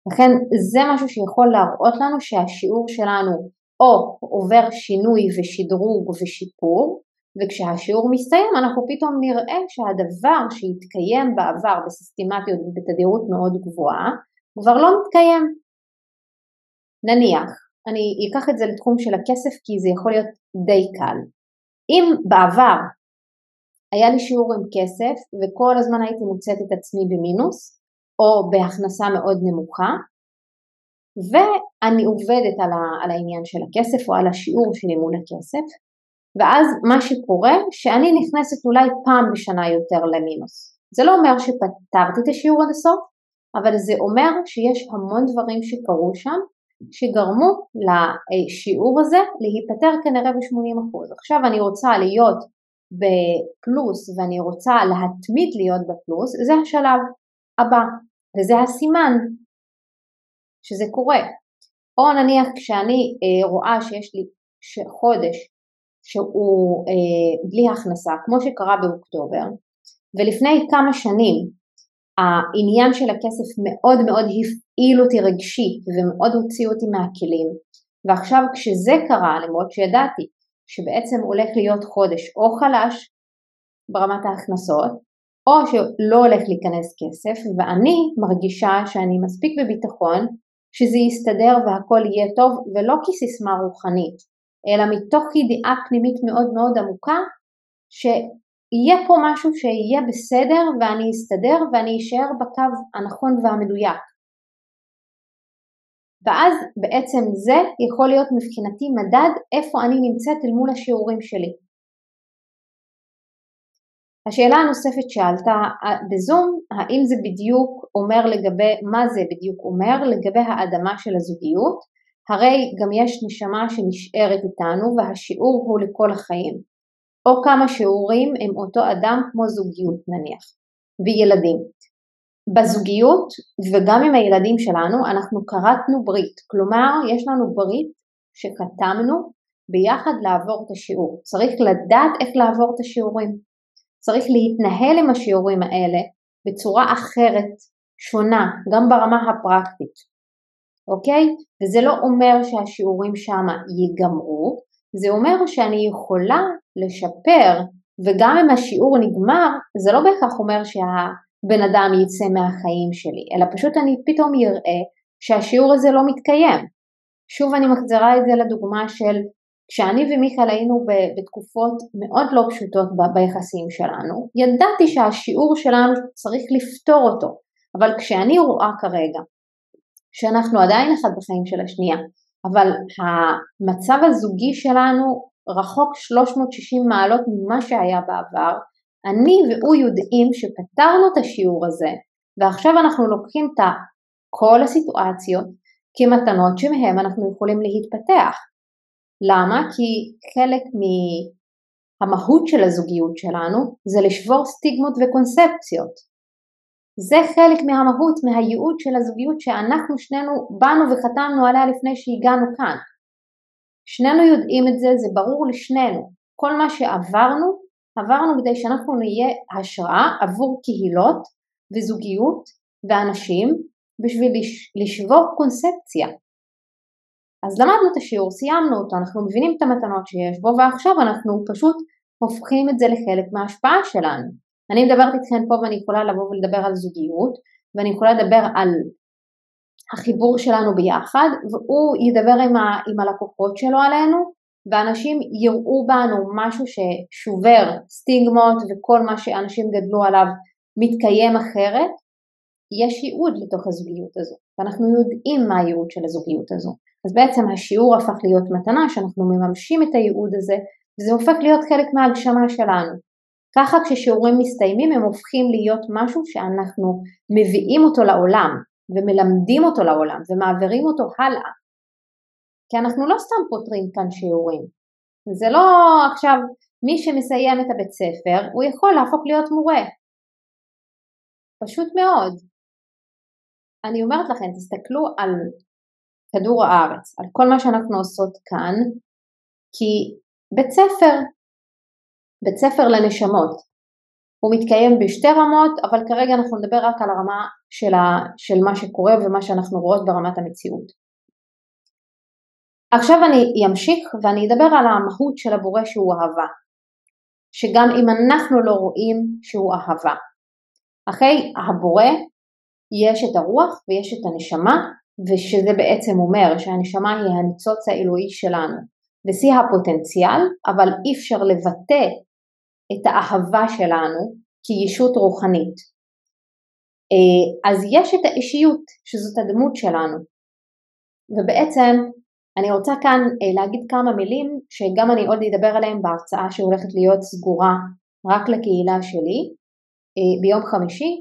לכן זה משהו שיכול להראות לנו שהשיעור שלנו או עובר שינוי ושדרוג ושיפור, וכשהשיעור מסתיים אנחנו פתאום נראה שהדבר שהתקיים בעבר בסיסטמטיות ובתדירות מאוד גבוהה כבר לא מתקיים. נניח, אני אקח את זה לתחום של הכסף כי זה יכול להיות די קל. אם בעבר היה לי שיעור עם כסף וכל הזמן הייתי מוצאת את עצמי במינוס או בהכנסה מאוד נמוכה ואני עובדת על, ה, על העניין של הכסף או על השיעור שלי מול הכסף ואז מה שקורה שאני נכנסת אולי פעם בשנה יותר למינוס. זה לא אומר שפתרתי את השיעור עד הסוף, אבל זה אומר שיש המון דברים שקרו שם שגרמו לשיעור הזה להיפטר כנראה ב-80%. עכשיו אני רוצה להיות בפלוס ואני רוצה להתמיד להיות בפלוס, זה השלב הבא וזה הסימן שזה קורה. או נניח כשאני אה, רואה שיש לי חודש שהוא אה, בלי הכנסה, כמו שקרה באוקטובר, ולפני כמה שנים העניין של הכסף מאוד מאוד הפעיל אותי רגשית ומאוד הוציא אותי מהכלים. ועכשיו כשזה קרה למרות שידעתי שבעצם הולך להיות חודש או חלש ברמת ההכנסות או שלא הולך להיכנס כסף ואני מרגישה שאני מספיק בביטחון שזה יסתדר והכל יהיה טוב ולא כסיסמה רוחנית אלא מתוך ידיעה פנימית מאוד מאוד עמוקה ש... יהיה פה משהו שיהיה בסדר ואני אסתדר ואני אשאר בקו הנכון והמדויק. ואז בעצם זה יכול להיות מבחינתי מדד איפה אני נמצאת אל מול השיעורים שלי. השאלה הנוספת שעלתה בזום, האם זה בדיוק אומר לגבי, מה זה בדיוק אומר לגבי האדמה של הזוגיות, הרי גם יש נשמה שנשארת איתנו והשיעור הוא לכל החיים. או כמה שיעורים עם אותו אדם כמו זוגיות נניח, וילדים. בזוגיות וגם עם הילדים שלנו אנחנו כרתנו ברית, כלומר יש לנו ברית שחתמנו ביחד לעבור את השיעור. צריך לדעת איך לעבור את השיעורים. צריך להתנהל עם השיעורים האלה בצורה אחרת, שונה, גם ברמה הפרקטית, אוקיי? וזה לא אומר שהשיעורים שם ייגמרו, זה אומר שאני יכולה לשפר וגם אם השיעור נגמר זה לא בהכרח אומר שהבן אדם יצא מהחיים שלי אלא פשוט אני פתאום יראה שהשיעור הזה לא מתקיים. שוב אני מחזירה את זה לדוגמה של כשאני ומיכאל היינו בתקופות מאוד לא פשוטות ביחסים שלנו, ידעתי שהשיעור שלנו צריך לפתור אותו, אבל כשאני רואה כרגע שאנחנו עדיין אחד בחיים של השנייה אבל המצב הזוגי שלנו רחוק 360 מעלות ממה שהיה בעבר, אני והוא יודעים שפתרנו את השיעור הזה ועכשיו אנחנו לוקחים את כל הסיטואציות כמתנות שמהם אנחנו יכולים להתפתח. למה? כי חלק מהמהות של הזוגיות שלנו זה לשבור סטיגמות וקונספציות. זה חלק מהמהות, מהייעוד של הזוגיות שאנחנו שנינו באנו וחתמנו עליה לפני שהגענו כאן. שנינו יודעים את זה, זה ברור לשנינו. כל מה שעברנו, עברנו כדי שאנחנו נהיה השראה עבור קהילות וזוגיות ואנשים בשביל לשבור קונספציה. אז למדנו את השיעור, סיימנו אותו, אנחנו מבינים את המתנות שיש בו ועכשיו אנחנו פשוט הופכים את זה לחלק מההשפעה שלנו. אני מדברת איתכם פה ואני יכולה לבוא ולדבר על זוגיות ואני יכולה לדבר על החיבור שלנו ביחד והוא ידבר עם, ה, עם הלקוחות שלו עלינו ואנשים יראו בנו משהו ששובר סטיגמות וכל מה שאנשים גדלו עליו מתקיים אחרת, יש ייעוד לתוך הזוגיות הזו ואנחנו יודעים מה הייעוד של הזוגיות הזו. אז בעצם השיעור הפך להיות מתנה שאנחנו מממשים את הייעוד הזה וזה הופך להיות חלק מההגשמה שלנו. ככה כששיעורים מסתיימים הם הופכים להיות משהו שאנחנו מביאים אותו לעולם ומלמדים אותו לעולם ומעבירים אותו הלאה. כי אנחנו לא סתם פותרים כאן שיעורים. זה לא עכשיו מי שמסיים את הבית ספר הוא יכול להפוך להיות מורה. פשוט מאוד. אני אומרת לכם, תסתכלו על כדור הארץ, על כל מה שאנחנו עושות כאן, כי בית ספר, בית ספר לנשמות, הוא מתקיים בשתי רמות, אבל כרגע אנחנו נדבר רק על הרמה של, ה, של מה שקורה ומה שאנחנו רואות ברמת המציאות. עכשיו אני אמשיך ואני אדבר על המהות של הבורא שהוא אהבה, שגם אם אנחנו לא רואים שהוא אהבה. אחרי הבורא יש את הרוח ויש את הנשמה, ושזה בעצם אומר שהנשמה היא הניצוץ האלוהי שלנו, ושיא הפוטנציאל, אבל אי אפשר לבטא את האהבה שלנו כישות רוחנית. אה, אז יש את האישיות שזאת הדמות שלנו, ובעצם אני רוצה כאן אה, להגיד כמה מילים שגם אני עוד אדבר עליהן בהרצאה שהולכת להיות סגורה רק לקהילה שלי אה, ביום חמישי.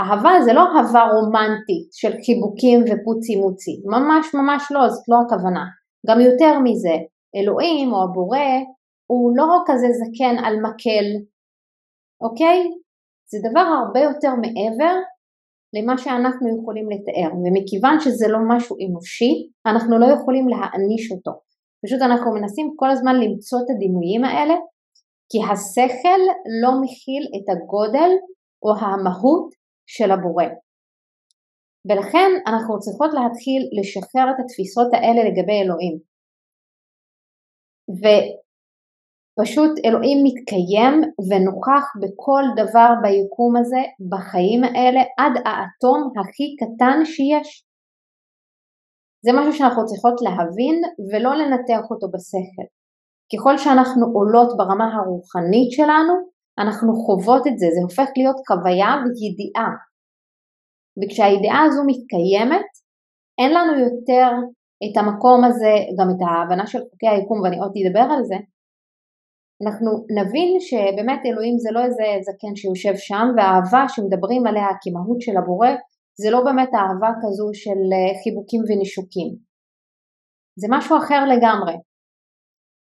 אהבה זה לא אהבה רומנטית של חיבוקים ופוצי מוצי, ממש ממש לא, זאת לא הכוונה. גם יותר מזה, אלוהים או הבורא הוא לא כזה זקן על מקל, אוקיי? זה דבר הרבה יותר מעבר למה שאנחנו יכולים לתאר, ומכיוון שזה לא משהו אנושי, אנחנו לא יכולים להעניש אותו. פשוט אנחנו מנסים כל הזמן למצוא את הדימויים האלה, כי השכל לא מכיל את הגודל או המהות של הבורא. ולכן אנחנו צריכות להתחיל לשחרר את התפיסות האלה לגבי אלוהים. פשוט אלוהים מתקיים ונוכח בכל דבר ביקום הזה, בחיים האלה, עד האטום הכי קטן שיש. זה משהו שאנחנו צריכות להבין ולא לנתח אותו בשכל. ככל שאנחנו עולות ברמה הרוחנית שלנו, אנחנו חוות את זה, זה הופך להיות חוויה וידיעה. וכשהידיעה הזו מתקיימת, אין לנו יותר את המקום הזה, גם את ההבנה של חוקי היקום, ואני עוד אדבר על זה, אנחנו נבין שבאמת אלוהים זה לא איזה זקן שיושב שם והאהבה שמדברים עליה כמהות של הבורא זה לא באמת אהבה כזו של אה, חיבוקים ונישוקים. זה משהו אחר לגמרי.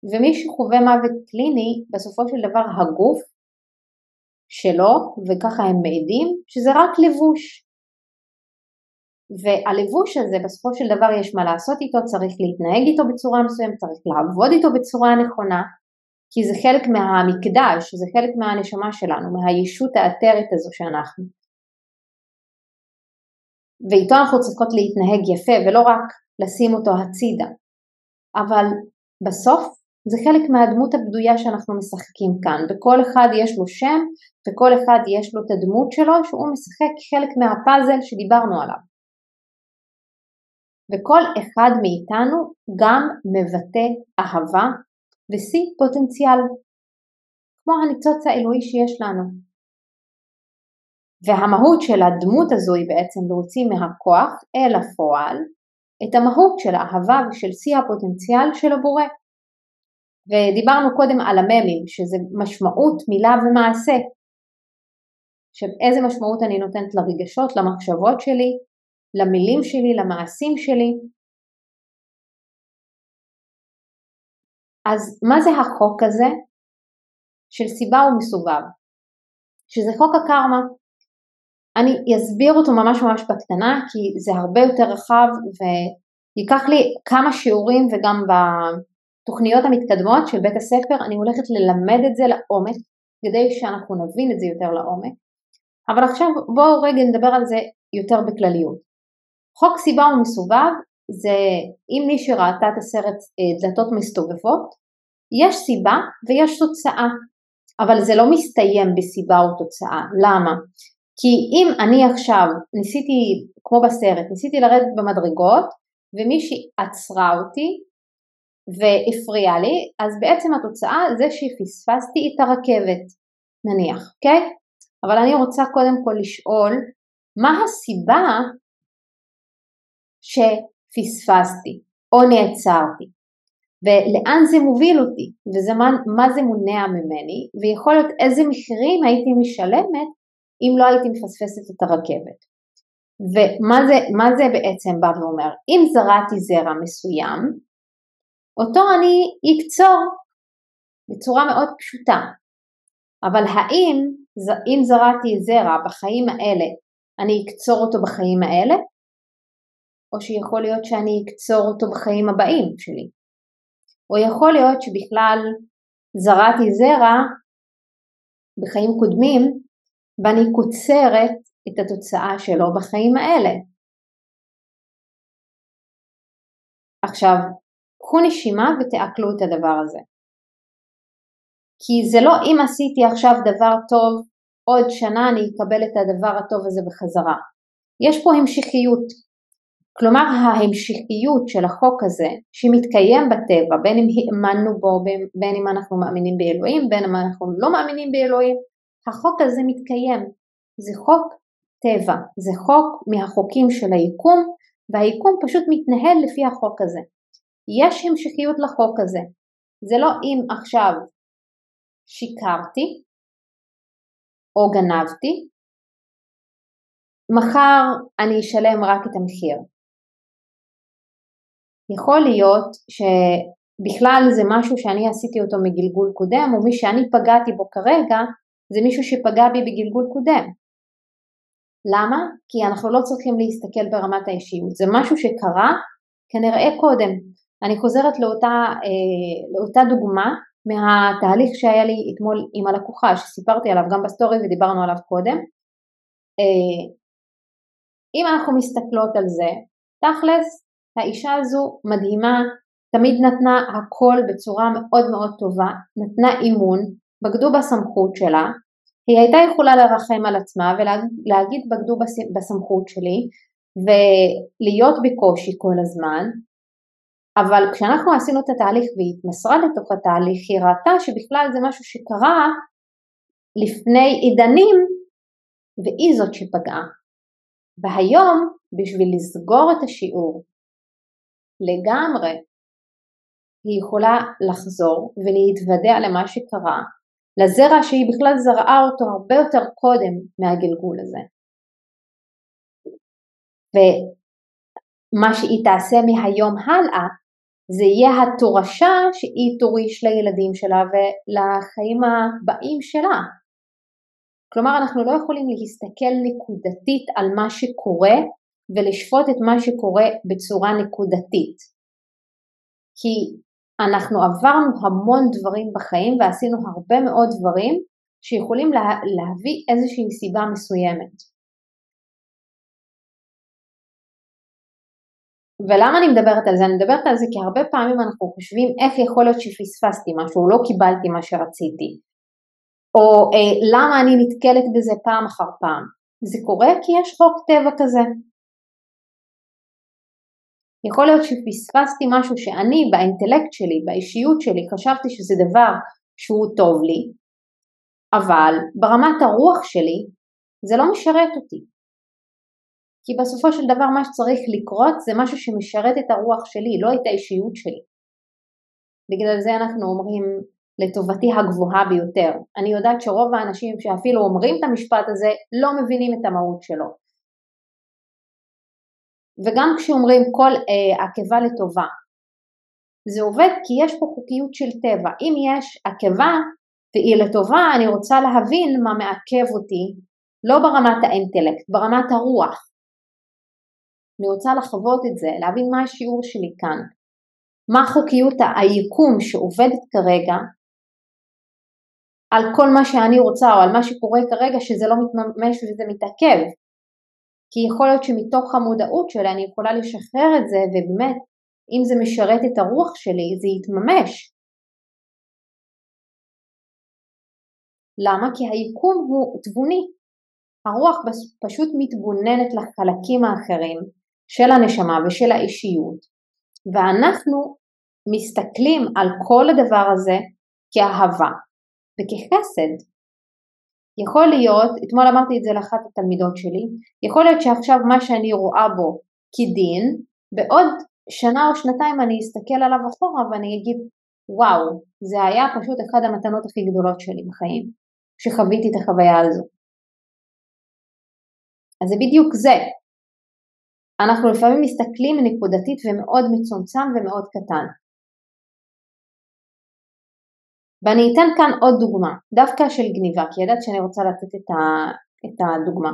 ומי שחווה מוות קליני בסופו של דבר הגוף שלו וככה הם מעידים שזה רק לבוש. והלבוש הזה בסופו של דבר יש מה לעשות איתו, צריך להתנהג איתו בצורה מסוימת, צריך לעבוד איתו בצורה נכונה כי זה חלק מהמקדש, זה חלק מהנשמה שלנו, מהישות האתרת הזו שאנחנו. ואיתו אנחנו צריכות להתנהג יפה ולא רק לשים אותו הצידה. אבל בסוף זה חלק מהדמות הבדויה שאנחנו משחקים כאן. בכל אחד יש לו שם וכל אחד יש לו את הדמות שלו שהוא משחק חלק מהפאזל שדיברנו עליו. וכל אחד מאיתנו גם מבטא אהבה ושיא פוטנציאל, כמו הניצוץ האלוהי שיש לנו. והמהות של הדמות הזו היא בעצם להוציא מהכוח אל הפועל את המהות של האהבה ושל שיא הפוטנציאל של הבורא. ודיברנו קודם על הממים, שזה משמעות, מילה ומעשה. עכשיו איזה משמעות אני נותנת לרגשות, למחשבות שלי, למילים שלי, למעשים שלי, אז מה זה החוק הזה של סיבה ומסובב? שזה חוק הקרמה. אני אסביר אותו ממש ממש בקטנה כי זה הרבה יותר רחב וייקח לי כמה שיעורים וגם בתוכניות המתקדמות של בית הספר אני הולכת ללמד את זה לעומק כדי שאנחנו נבין את זה יותר לעומק אבל עכשיו בואו רגע נדבר על זה יותר בכלליות. חוק סיבה ומסובב זה אם מי שראתה את הסרט אה, דלתות מסתובבות יש סיבה ויש תוצאה אבל זה לא מסתיים בסיבה או תוצאה. למה? כי אם אני עכשיו ניסיתי, כמו בסרט, ניסיתי לרדת במדרגות ומישהי עצרה אותי והפריעה לי, אז בעצם התוצאה זה שפספסתי את הרכבת, נניח, אוקיי? אבל אני רוצה קודם כל לשאול, מה הסיבה שפספסתי או נעצרתי? ולאן זה מוביל אותי, ומה זה מונע ממני, ויכול להיות איזה מחירים הייתי משלמת אם לא הייתי מפספסת את הרכבת. ומה זה, זה בעצם בא ואומר? אם זרעתי זרע מסוים, אותו אני אקצור בצורה מאוד פשוטה. אבל האם אם זרעתי זרע בחיים האלה, אני אקצור אותו בחיים האלה? או שיכול להיות שאני אקצור אותו בחיים הבאים שלי. או יכול להיות שבכלל זרעתי זרע בחיים קודמים ואני קוצרת את התוצאה שלו בחיים האלה. עכשיו, קחו נשימה ותעכלו את הדבר הזה. כי זה לא אם עשיתי עכשיו דבר טוב, עוד שנה אני אקבל את הדבר הטוב הזה בחזרה. יש פה המשכיות. כלומר ההמשכיות של החוק הזה שמתקיים בטבע, בין אם האמנו בו, בין, אם אנחנו מאמינים באלוהים, בין אם אנחנו לא מאמינים באלוהים, החוק הזה מתקיים. זה חוק טבע, זה חוק מהחוקים של היקום, והיקום פשוט מתנהל לפי החוק הזה. יש המשכיות לחוק הזה. זה לא אם עכשיו שיקרתי או גנבתי, מחר אני אשלם רק את המחיר. יכול להיות שבכלל זה משהו שאני עשיתי אותו מגלגול קודם, או מי שאני פגעתי בו כרגע, זה מישהו שפגע בי בגלגול קודם. למה? כי אנחנו לא צריכים להסתכל ברמת האישיות, זה משהו שקרה כנראה קודם. אני חוזרת לאותה, אה, לאותה דוגמה מהתהליך שהיה לי אתמול עם הלקוחה שסיפרתי עליו גם בסטורי ודיברנו עליו קודם. אה, אם אנחנו מסתכלות על זה, תכלס האישה הזו מדהימה, תמיד נתנה הכל בצורה מאוד מאוד טובה, נתנה אימון, בגדו בסמכות שלה, היא הייתה יכולה לרחם על עצמה ולהגיד בגדו בסמכות שלי ולהיות בקושי כל הזמן, אבל כשאנחנו עשינו את התהליך והיא התמסרה לתוך התהליך, היא ראתה שבכלל זה משהו שקרה לפני עידנים והיא זאת שפגעה. והיום, בשביל לסגור את השיעור לגמרי, היא יכולה לחזור ולהתוודע למה שקרה, לזרע שהיא בכלל זרעה אותו הרבה יותר קודם מהגלגול הזה. ומה שהיא תעשה מהיום הלאה זה יהיה התורשה שהיא תוריש לילדים שלה ולחיים הבאים שלה. כלומר אנחנו לא יכולים להסתכל נקודתית על מה שקורה ולשפוט את מה שקורה בצורה נקודתית. כי אנחנו עברנו המון דברים בחיים ועשינו הרבה מאוד דברים שיכולים לה, להביא איזושהי סיבה מסוימת. ולמה אני מדברת על זה? אני מדברת על זה כי הרבה פעמים אנחנו חושבים איך יכול להיות שפספסתי משהו, לא קיבלתי מה שרציתי, או אה, למה אני נתקלת בזה פעם אחר פעם. זה קורה כי יש חוק טבע כזה. יכול להיות שפספסתי משהו שאני באינטלקט שלי, באישיות שלי, חשבתי שזה דבר שהוא טוב לי, אבל ברמת הרוח שלי זה לא משרת אותי. כי בסופו של דבר מה שצריך לקרות זה משהו שמשרת את הרוח שלי, לא את האישיות שלי. בגלל זה אנחנו אומרים לטובתי הגבוהה ביותר. אני יודעת שרוב האנשים שאפילו אומרים את המשפט הזה לא מבינים את המהות שלו. וגם כשאומרים כל אה, עקבה לטובה, זה עובד כי יש פה חוקיות של טבע. אם יש עקבה והיא לטובה, אני רוצה להבין מה מעכב אותי לא ברמת האינטלקט, ברמת הרוח. אני רוצה לחוות את זה, להבין מה השיעור שלי כאן, מה חוקיות היקום שעובדת כרגע על כל מה שאני רוצה או על מה שקורה כרגע שזה לא מתממש וזה מתעכב. כי יכול להיות שמתוך המודעות שלי אני יכולה לשחרר את זה ובאמת אם זה משרת את הרוח שלי זה יתממש. למה? כי היקום הוא תבוני. הרוח פשוט מתבוננת לחלקים האחרים של הנשמה ושל האישיות ואנחנו מסתכלים על כל הדבר הזה כאהבה וכחסד. יכול להיות, אתמול אמרתי את זה לאחת התלמידות שלי, יכול להיות שעכשיו מה שאני רואה בו כדין, בעוד שנה או שנתיים אני אסתכל עליו אחורה ואני אגיד וואו, זה היה פשוט אחד המתנות הכי גדולות שלי בחיים, שחוויתי את החוויה הזו. אז זה בדיוק זה. אנחנו לפעמים מסתכלים נקודתית ומאוד מצומצם ומאוד קטן. ואני אתן כאן עוד דוגמה, דווקא של גניבה, כי ידעת שאני רוצה לתת את, ה, את הדוגמה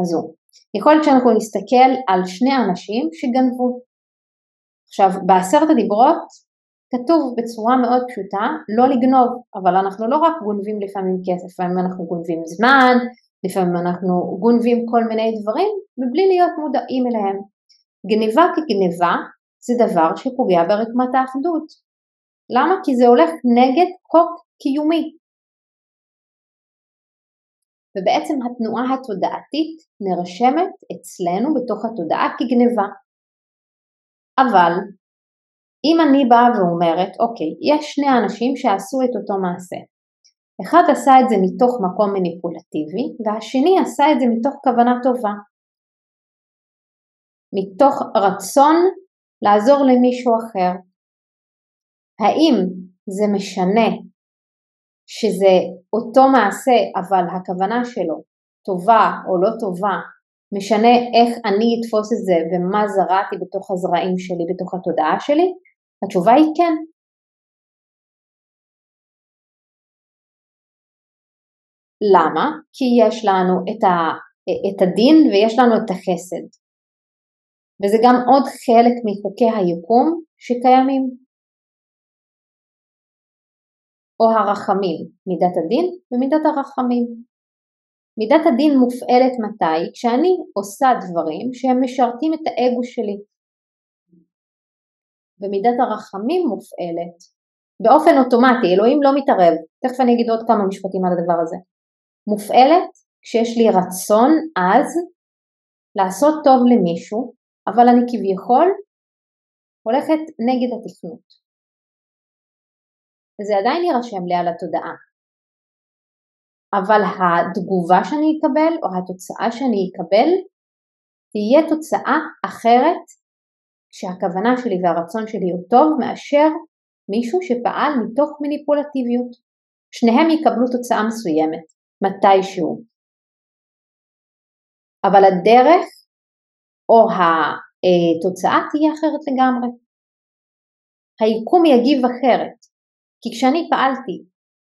הזו. יכול להיות שאנחנו נסתכל על שני אנשים שגנבו. עכשיו, בעשרת הדיברות כתוב בצורה מאוד פשוטה לא לגנוב, אבל אנחנו לא רק גונבים לפעמים כסף, לפעמים אנחנו גונבים זמן, לפעמים אנחנו גונבים כל מיני דברים מבלי להיות מודעים אליהם. גניבה כגניבה זה דבר שפוגע ברקמת האחדות. למה? כי זה הולך נגד חוק קיומי. ובעצם התנועה התודעתית נרשמת אצלנו בתוך התודעה כגניבה. אבל אם אני באה ואומרת, אוקיי, יש שני אנשים שעשו את אותו מעשה. אחד עשה את זה מתוך מקום מניפולטיבי, והשני עשה את זה מתוך כוונה טובה. מתוך רצון לעזור למישהו אחר. האם זה משנה שזה אותו מעשה אבל הכוונה שלו טובה או לא טובה, משנה איך אני אתפוס את זה ומה זרעתי בתוך הזרעים שלי, בתוך התודעה שלי? התשובה היא כן. למה? כי יש לנו את, ה, את הדין ויש לנו את החסד. וזה גם עוד חלק מחוקי היקום שקיימים. או הרחמים, מידת הדין ומידת הרחמים. מידת הדין מופעלת מתי? כשאני עושה דברים שהם משרתים את האגו שלי. ומידת הרחמים מופעלת באופן אוטומטי, אלוהים לא מתערב, תכף אני אגיד עוד כמה משפטים על הדבר הזה. מופעלת כשיש לי רצון עז לעשות טוב למישהו, אבל אני כביכול הולכת נגד התכנות. וזה עדיין יירשם לי על התודעה. אבל התגובה שאני אקבל או התוצאה שאני אקבל תהיה תוצאה אחרת כשהכוונה שלי והרצון שלי הוא טוב מאשר מישהו שפעל מתוך מניפולטיביות. שניהם יקבלו תוצאה מסוימת, מתישהו. אבל הדרך או התוצאה תהיה אחרת לגמרי. היקום יגיב אחרת. כי כשאני פעלתי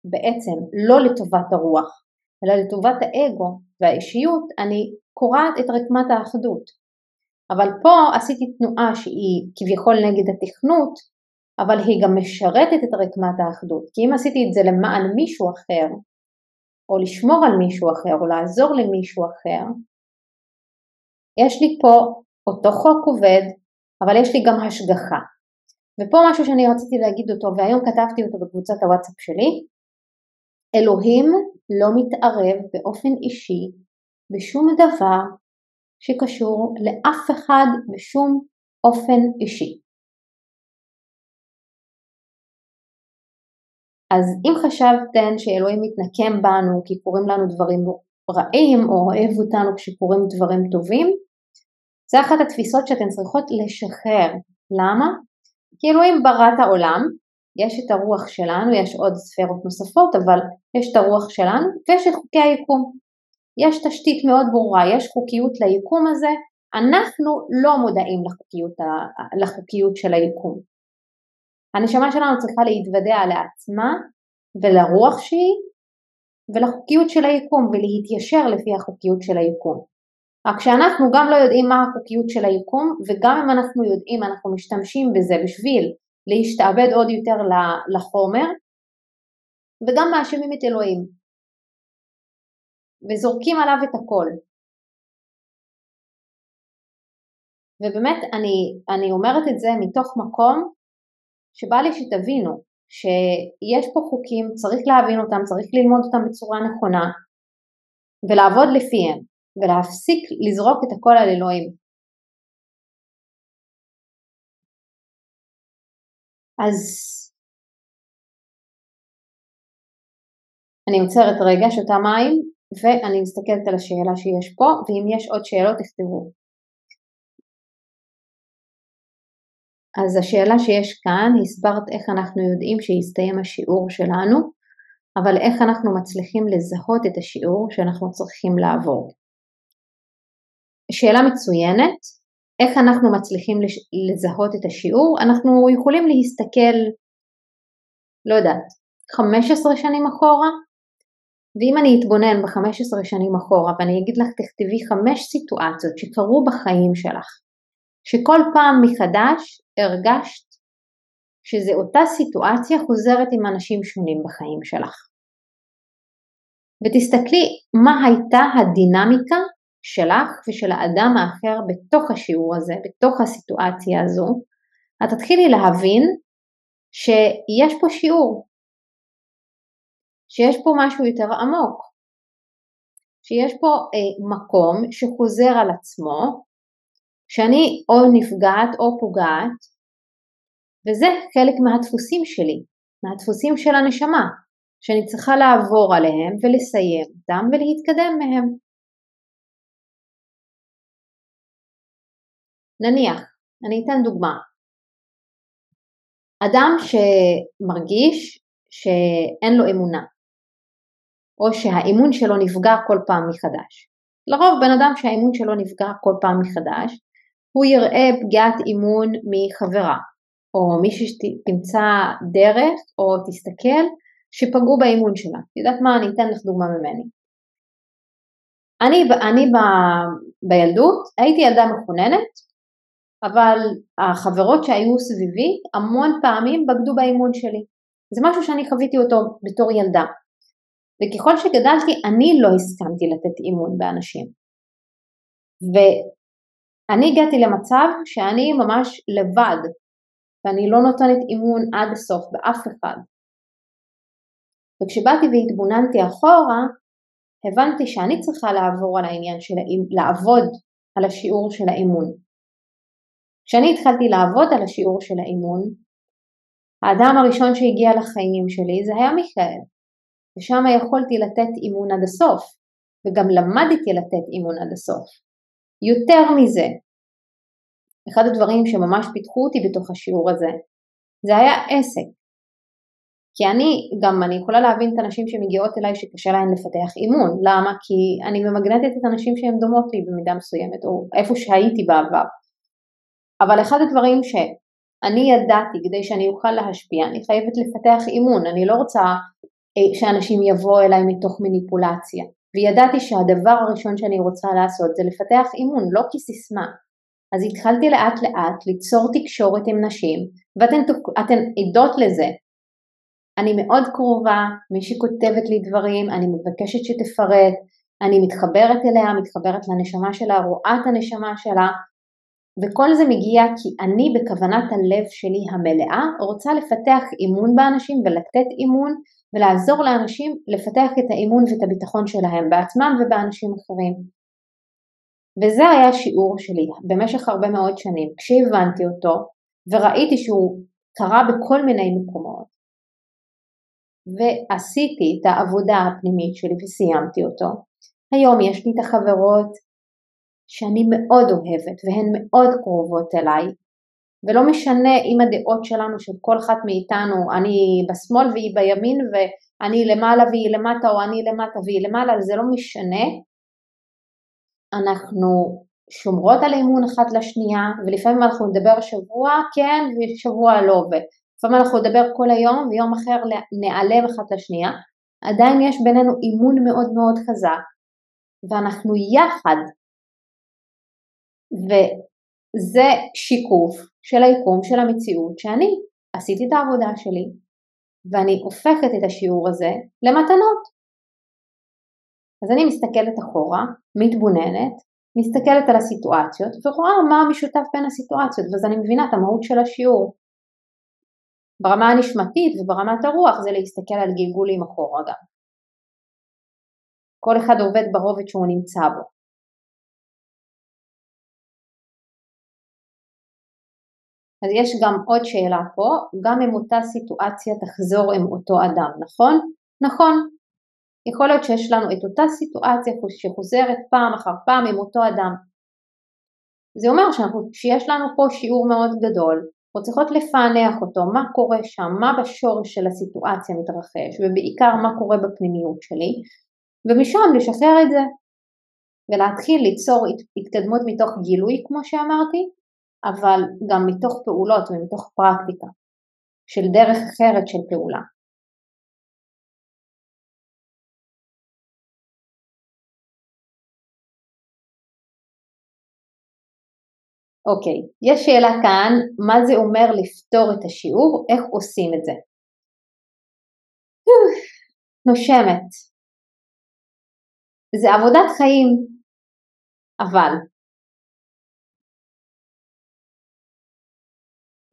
בעצם לא לטובת הרוח, אלא לטובת האגו והאישיות, אני קורעת את רקמת האחדות. אבל פה עשיתי תנועה שהיא כביכול נגד התכנות, אבל היא גם משרתת את רקמת האחדות. כי אם עשיתי את זה למען מישהו אחר, או לשמור על מישהו אחר, או לעזור למישהו אחר, יש לי פה אותו חוק עובד, אבל יש לי גם השגחה. ופה משהו שאני רציתי להגיד אותו והיום כתבתי אותו בקבוצת הוואטסאפ שלי, אלוהים לא מתערב באופן אישי בשום דבר שקשור לאף אחד בשום אופן אישי. אז אם חשבתן שאלוהים מתנקם בנו כי קורים לנו דברים רעים או אוהב אותנו כשקורים דברים טובים, זה אחת התפיסות שאתן צריכות לשחרר. למה? כי אלוהים ברא את העולם, יש את הרוח שלנו, יש עוד ספרות נוספות, אבל יש את הרוח שלנו ויש את חוקי היקום. יש תשתית מאוד ברורה, יש חוקיות ליקום הזה, אנחנו לא מודעים לחוקיות, לחוקיות של היקום. הנשמה שלנו צריכה להתוודע לעצמה ולרוח שהיא ולחוקיות של היקום ולהתיישר לפי החוקיות של היקום. רק שאנחנו גם לא יודעים מה החוקיות של היקום וגם אם אנחנו יודעים אנחנו משתמשים בזה בשביל להשתעבד עוד יותר לחומר וגם מאשימים את אלוהים וזורקים עליו את הכל. ובאמת אני, אני אומרת את זה מתוך מקום שבא לי שתבינו שיש פה חוקים, צריך להבין אותם, צריך ללמוד אותם בצורה נכונה ולעבוד לפיהם ולהפסיק לזרוק את הכל על אלוהים. אז אני עוצרת רגע, שותה מים ואני מסתכלת על השאלה שיש פה ואם יש עוד שאלות תכתבו. אז השאלה שיש כאן, הסברת איך אנחנו יודעים שהסתיים השיעור שלנו, אבל איך אנחנו מצליחים לזהות את השיעור שאנחנו צריכים לעבור. שאלה מצוינת, איך אנחנו מצליחים לזהות את השיעור? אנחנו יכולים להסתכל, לא יודעת, 15 שנים אחורה, ואם אני אתבונן ב-15 שנים אחורה ואני אגיד לך תכתבי חמש סיטואציות שקרו בחיים שלך, שכל פעם מחדש הרגשת שזה אותה סיטואציה חוזרת עם אנשים שונים בחיים שלך. ותסתכלי מה הייתה הדינמיקה שלך ושל האדם האחר בתוך השיעור הזה, בתוך הסיטואציה הזו, את תתחילי להבין שיש פה שיעור, שיש פה משהו יותר עמוק, שיש פה אה, מקום שחוזר על עצמו, שאני או נפגעת או פוגעת, וזה חלק מהדפוסים שלי, מהדפוסים של הנשמה, שאני צריכה לעבור עליהם ולסיים אותם ולהתקדם מהם. נניח, אני אתן דוגמה. אדם שמרגיש שאין לו אמונה, או שהאמון שלו נפגע כל פעם מחדש. לרוב בן אדם שהאמון שלו נפגע כל פעם מחדש, הוא יראה פגיעת אמון מחברה, או מישהי שתמצא דרך או תסתכל שפגעו באמון שלה. את יודעת מה? אני אתן לך דוגמה ממני. אני, אני ב, בילדות הייתי ילדה מחוננת, אבל החברות שהיו סביבי המון פעמים בגדו באמון שלי. זה משהו שאני חוויתי אותו בתור ילדה. וככל שגדלתי אני לא הסכמתי לתת אימון באנשים. ואני הגעתי למצב שאני ממש לבד ואני לא נותנת אימון עד הסוף באף אחד. וכשבאתי והתבוננתי אחורה, הבנתי שאני צריכה לעבור על העניין של לעבוד על השיעור של האימון. כשאני התחלתי לעבוד על השיעור של האימון, האדם הראשון שהגיע לחיים שלי זה היה מיכאל. ושם יכולתי לתת אימון עד הסוף, וגם למדתי לתת אימון עד הסוף. יותר מזה, אחד הדברים שממש פיתחו אותי בתוך השיעור הזה, זה היה עסק. כי אני, גם אני יכולה להבין את הנשים שמגיעות אליי שקשה להן לפתח אימון. למה? כי אני ממגנטת את הנשים שהן דומות לי במידה מסוימת, או איפה שהייתי בעבר. אבל אחד הדברים שאני ידעתי כדי שאני אוכל להשפיע, אני חייבת לפתח אימון. אני לא רוצה אה, שאנשים יבואו אליי מתוך מניפולציה. וידעתי שהדבר הראשון שאני רוצה לעשות זה לפתח אימון, לא כסיסמה. אז התחלתי לאט לאט ליצור תקשורת עם נשים, ואתן עדות לזה. אני מאוד קרובה, מי שכותבת לי דברים, אני מבקשת שתפרט, אני מתחברת אליה, מתחברת לנשמה שלה, רואה את הנשמה שלה, וכל זה מגיע כי אני בכוונת הלב שלי המלאה רוצה לפתח אימון באנשים ולתת אימון ולעזור לאנשים לפתח את האימון ואת הביטחון שלהם בעצמם ובאנשים אחרים. וזה היה השיעור שלי במשך הרבה מאוד שנים. כשהבנתי אותו וראיתי שהוא קרה בכל מיני מקומות ועשיתי את העבודה הפנימית שלי וסיימתי אותו, היום יש לי את החברות שאני מאוד אוהבת והן מאוד קרובות אליי ולא משנה אם הדעות שלנו של כל אחת מאיתנו, אני בשמאל והיא בימין ואני למעלה והיא למטה או אני למטה והיא למעלה, זה לא משנה. אנחנו שומרות על אימון אחת לשנייה ולפעמים אנחנו נדבר שבוע כן ושבוע לא ולפעמים אנחנו נדבר כל היום ויום אחר נעלם אחת לשנייה עדיין יש בינינו אימון מאוד מאוד חזק, ואנחנו יחד. וזה שיקוף של היקום של המציאות שאני עשיתי את העבודה שלי, ואני הופכת את השיעור הזה למתנות. אז אני מסתכלת אחורה, מתבוננת, מסתכלת על הסיטואציות ורואה מה המשותף בין הסיטואציות ואז אני מבינה את המהות של השיעור. ברמה הנשמתית וברמת הרוח זה להסתכל על גלגולים אחורה גם. כל אחד עובד ברובד שהוא נמצא בו. אז יש גם עוד שאלה פה, גם אם אותה סיטואציה תחזור עם אותו אדם, נכון? נכון. יכול להיות שיש לנו את אותה סיטואציה שחוזרת פעם אחר פעם עם אותו אדם. זה אומר שאנחנו, שיש לנו פה שיעור מאוד גדול, אנחנו צריכות לפענח אותו, מה קורה שם, מה בשורש של הסיטואציה מתרחש, ובעיקר מה קורה בפנימיות שלי, ומשם לשחרר את זה, ולהתחיל ליצור התקדמות מתוך גילוי כמו שאמרתי, אבל גם מתוך פעולות ומתוך פרקטיקה של דרך אחרת של פעולה. אוקיי, יש שאלה כאן, מה זה אומר לפתור את השיעור, איך עושים את זה? נושמת. זה עבודת חיים, אבל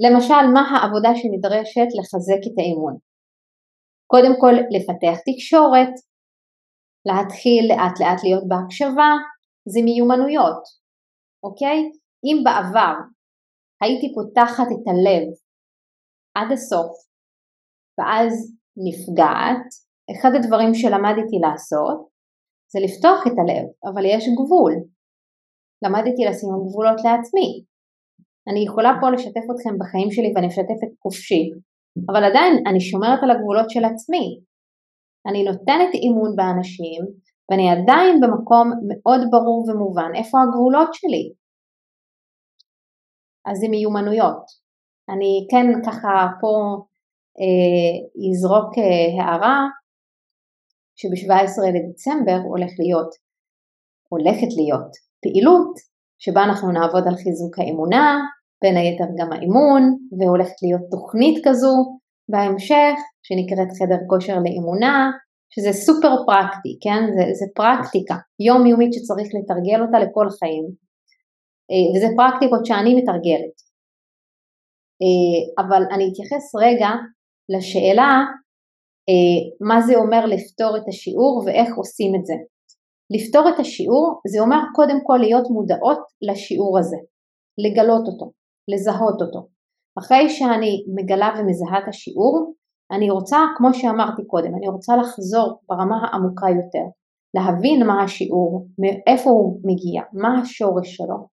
למשל, מה העבודה שנדרשת לחזק את האמון? קודם כל, לפתח תקשורת, להתחיל לאט לאט להיות בהקשבה, זה מיומנויות, אוקיי? אם בעבר הייתי פותחת את הלב עד הסוף ואז נפגעת, אחד הדברים שלמדתי לעשות זה לפתוח את הלב, אבל יש גבול. למדתי לשים גבולות לעצמי. אני יכולה פה לשתף אתכם בחיים שלי ואני משתפת חופשי, אבל עדיין אני שומרת על הגבולות של עצמי. אני נותנת אימון באנשים ואני עדיין במקום מאוד ברור ומובן איפה הגבולות שלי. אז זה מיומנויות. אני כן ככה פה אה, אזרוק אה, הערה שב-17 לדצמבר הולך להיות, הולכת להיות פעילות שבה אנחנו נעבוד על חיזוק האמונה, בין היתר גם האימון, והולכת להיות תוכנית כזו בהמשך שנקראת חדר כושר לאמונה, שזה סופר פרקטי, כן? זה, זה פרקטיקה יומיומית שצריך לתרגל אותה לכל חיים, אה, וזה פרקטיקות שאני מתרגלת. אה, אבל אני אתייחס רגע לשאלה אה, מה זה אומר לפתור את השיעור ואיך עושים את זה. לפתור את השיעור זה אומר קודם כל להיות מודעות לשיעור הזה, לגלות אותו, לזהות אותו. אחרי שאני מגלה ומזהה את השיעור, אני רוצה, כמו שאמרתי קודם, אני רוצה לחזור ברמה העמוקה יותר, להבין מה השיעור, מאיפה הוא מגיע, מה השורש שלו,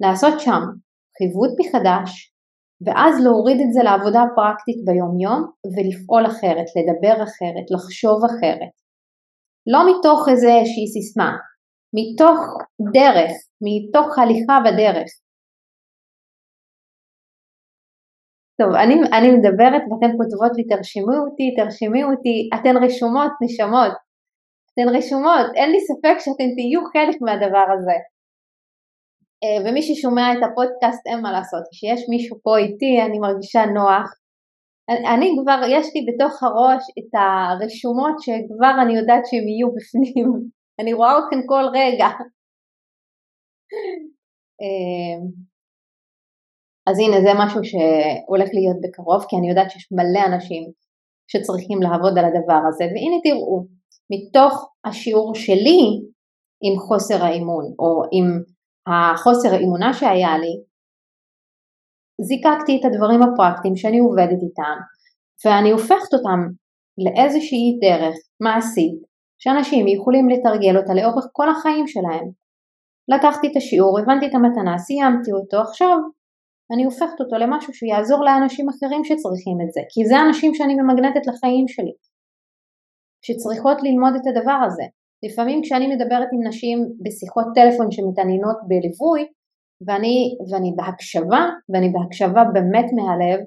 לעשות שם חיווט מחדש, ואז להוריד את זה לעבודה פרקטית ביום יום ולפעול אחרת, לדבר אחרת, לחשוב אחרת. לא מתוך איזושהי סיסמה, מתוך דרך, מתוך הליכה בדרך. טוב, אני, אני מדברת ואתן כותבות לי תרשמו אותי, תרשמי אותי, אתן רשומות, נשמות, אתן רשומות, אין לי ספק שאתן תהיו חלק מהדבר הזה. אה, ומי ששומע את הפודקאסט אין מה לעשות, כשיש מישהו פה איתי אני מרגישה נוח. אני כבר, יש לי בתוך הראש את הרשומות שכבר אני יודעת שהן יהיו בפנים, אני רואה אתכם כל רגע. אז הנה זה משהו שהולך להיות בקרוב, כי אני יודעת שיש מלא אנשים שצריכים לעבוד על הדבר הזה, והנה תראו, מתוך השיעור שלי עם חוסר האימון, או עם החוסר האמונה שהיה לי, זיקקתי את הדברים הפרקטיים שאני עובדת איתם, ואני הופכת אותם לאיזושהי דרך מעשית שאנשים יכולים לתרגל אותה לאורך כל החיים שלהם. לקחתי את השיעור, הבנתי את המתנה, סיימתי אותו, עכשיו אני הופכת אותו למשהו שיעזור לאנשים אחרים שצריכים את זה, כי זה אנשים שאני ממגנטת לחיים שלי, שצריכות ללמוד את הדבר הזה. לפעמים כשאני מדברת עם נשים בשיחות טלפון שמתעניינות בליווי ואני, ואני בהקשבה, ואני בהקשבה באמת מהלב,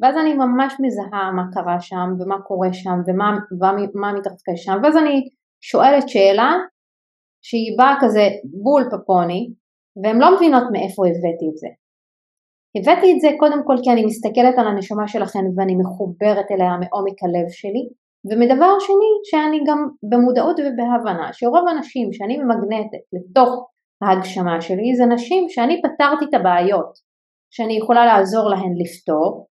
ואז אני ממש מזהה מה קרה שם ומה קורה שם ומה ומה, מה מתרחש שם ואז אני שואלת שאלה שהיא באה כזה בול פפוני והן לא מבינות מאיפה הבאתי את זה. הבאתי את זה קודם כל כי אני מסתכלת על הנשמה שלכן ואני מחוברת אליה מעומק הלב שלי ומדבר שני שאני גם במודעות ובהבנה שרוב הנשים שאני ממגנטת לתוך ההגשמה שלי זה נשים שאני פתרתי את הבעיות שאני יכולה לעזור להן לפתור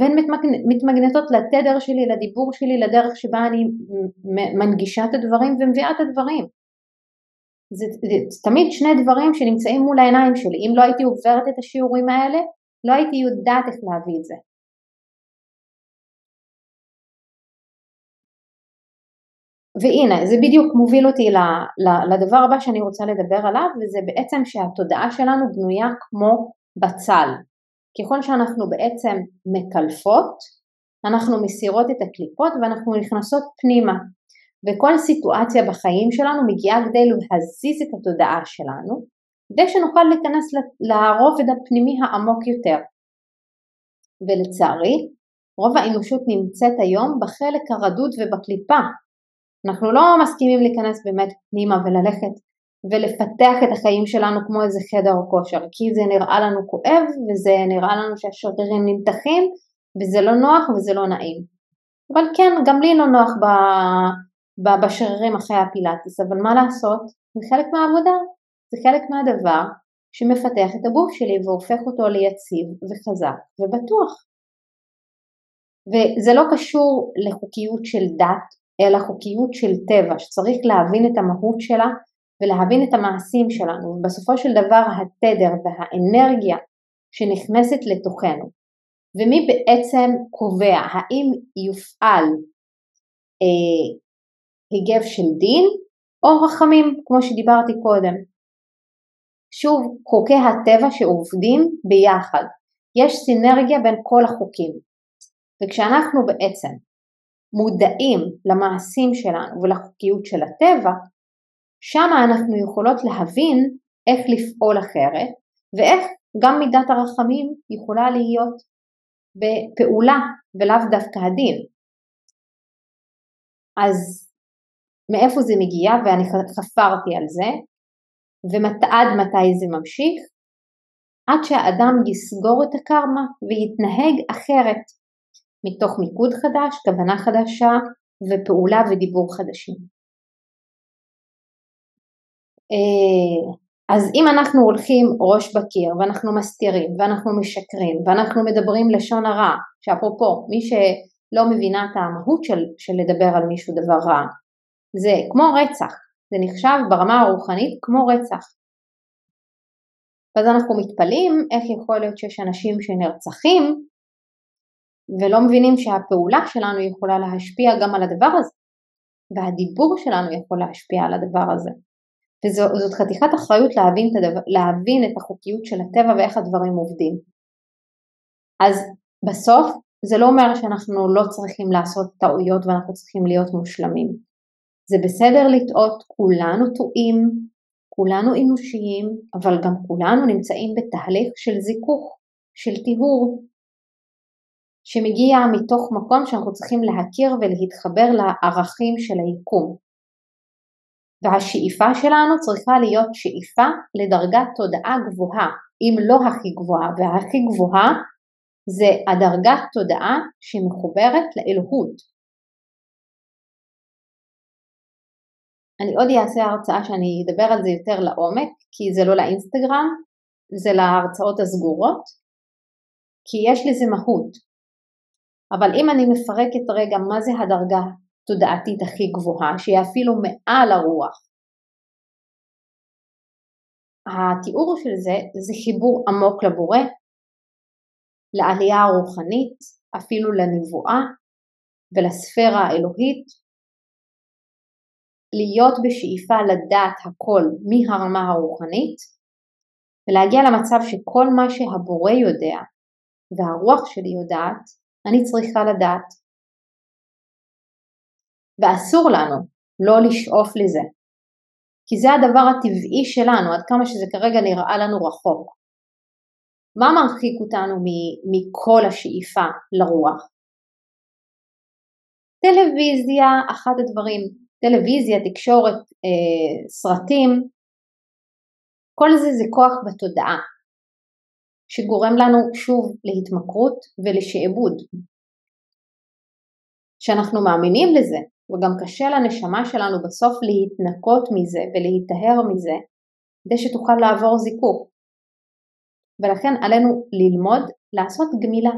והן מתמגנטות לתדר שלי, לדיבור שלי, לדרך שבה אני מנגישה את הדברים ומביאה את הדברים. זה, זה תמיד שני דברים שנמצאים מול העיניים שלי. אם לא הייתי עוברת את השיעורים האלה, לא הייתי יודעת איך להביא את זה. והנה, זה בדיוק מוביל אותי לדבר הבא שאני רוצה לדבר עליו, וזה בעצם שהתודעה שלנו בנויה כמו בצל. ככל שאנחנו בעצם מקלפות, אנחנו מסירות את הקליפות ואנחנו נכנסות פנימה. וכל סיטואציה בחיים שלנו מגיעה כדי להזיז את התודעה שלנו, כדי שנוכל להיכנס לרובד הפנימי העמוק יותר. ולצערי, רוב האנושות נמצאת היום בחלק הרדוד ובקליפה. אנחנו לא מסכימים להיכנס באמת פנימה וללכת ולפתח את החיים שלנו כמו איזה חדר כושר, כי זה נראה לנו כואב וזה נראה לנו שהשרירים נמתחים וזה לא נוח וזה לא נעים. אבל כן, גם לי לא נוח בשרירים אחרי הפילאטיס, אבל מה לעשות? זה חלק מהעבודה, זה חלק מהדבר שמפתח את הגוף שלי והופך אותו ליציב וחזק ובטוח. וזה לא קשור לחוקיות של דת, אלא חוקיות של טבע, שצריך להבין את המהות שלה ולהבין את המעשים שלנו, ובסופו של דבר התדר והאנרגיה שנכנסת לתוכנו. ומי בעצם קובע האם יופעל אה, היגב של דין או רחמים, כמו שדיברתי קודם. שוב, חוקי הטבע שעובדים ביחד. יש סינרגיה בין כל החוקים. וכשאנחנו בעצם מודעים למעשים שלנו ולחוקיות של הטבע, שם אנחנו יכולות להבין איך לפעול אחרת ואיך גם מידת הרחמים יכולה להיות בפעולה ולאו דווקא הדין. אז מאיפה זה מגיע ואני חפרתי על זה ועד מתי זה ממשיך עד שהאדם יסגור את הקרמה ויתנהג אחרת מתוך מיקוד חדש, כוונה חדשה ופעולה ודיבור חדשים. אה, אז אם אנחנו הולכים ראש בקיר ואנחנו מסתירים ואנחנו משקרים ואנחנו מדברים לשון הרע, שאפרופו מי שלא מבינה את המהות של, של לדבר על מישהו דבר רע, זה כמו רצח, זה נחשב ברמה הרוחנית כמו רצח. ואז אנחנו מתפלאים איך יכול להיות שיש אנשים שנרצחים ולא מבינים שהפעולה שלנו יכולה להשפיע גם על הדבר הזה והדיבור שלנו יכול להשפיע על הדבר הזה. וזאת חתיכת אחריות להבין את, הדבר, להבין את החוקיות של הטבע ואיך הדברים עובדים. אז בסוף זה לא אומר שאנחנו לא צריכים לעשות טעויות ואנחנו צריכים להיות מושלמים. זה בסדר לטעות, כולנו טועים, כולנו אנושיים, אבל גם כולנו נמצאים בתהליך של זיכוך, של טיהור, שמגיע מתוך מקום שאנחנו צריכים להכיר ולהתחבר לערכים של היקום. והשאיפה שלנו צריכה להיות שאיפה לדרגת תודעה גבוהה, אם לא הכי גבוהה, והכי גבוהה זה הדרגת תודעה שמחוברת לאלוהות, אני עוד אעשה הרצאה שאני אדבר על זה יותר לעומק, כי זה לא לאינסטגרם, זה להרצאות הסגורות, כי יש לזה מהות. אבל אם אני מפרקת רגע מה זה הדרגה התודעתית הכי גבוהה, שהיא אפילו מעל הרוח, התיאור של זה זה חיבור עמוק לבורא, לעלייה הרוחנית, אפילו לנבואה ולספירה האלוהית, להיות בשאיפה לדעת הכל מהרמה הרוחנית ולהגיע למצב שכל מה שהבורא יודע והרוח שלי יודעת, אני צריכה לדעת. ואסור לנו לא לשאוף לזה, כי זה הדבר הטבעי שלנו, עד כמה שזה כרגע נראה לנו רחוק. מה מרחיק אותנו מכל השאיפה לרוח? טלוויזיה, אחד הדברים, טלוויזיה, תקשורת, אה, סרטים, כל זה זה כוח בתודעה שגורם לנו שוב להתמכרות ולשעבוד. שאנחנו מאמינים לזה וגם קשה לנשמה שלנו בסוף להתנקות מזה ולהיטהר מזה כדי שתוכל לעבור זיכוך. ולכן עלינו ללמוד לעשות גמילה.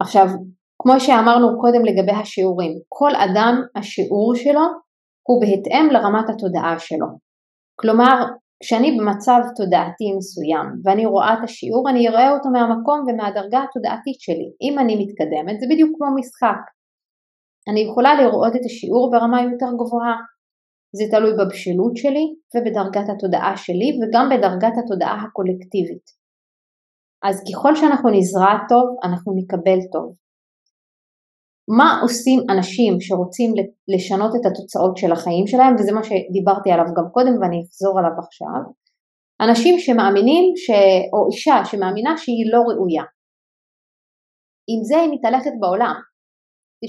עכשיו, כמו שאמרנו קודם לגבי השיעורים, כל אדם השיעור שלו הוא בהתאם לרמת התודעה שלו. כלומר, כשאני במצב תודעתי מסוים ואני רואה את השיעור, אני אראה אותו מהמקום ומהדרגה התודעתית שלי. אם אני מתקדמת, זה בדיוק כמו משחק. אני יכולה לראות את השיעור ברמה יותר גבוהה. זה תלוי בבשלות שלי ובדרגת התודעה שלי וגם בדרגת התודעה הקולקטיבית. אז ככל שאנחנו נזרע טוב, אנחנו נקבל טוב. מה עושים אנשים שרוצים לשנות את התוצאות של החיים שלהם, וזה מה שדיברתי עליו גם קודם ואני אחזור עליו עכשיו, אנשים שמאמינים, ש... או אישה שמאמינה שהיא לא ראויה. עם זה היא מתהלכת בעולם. 95%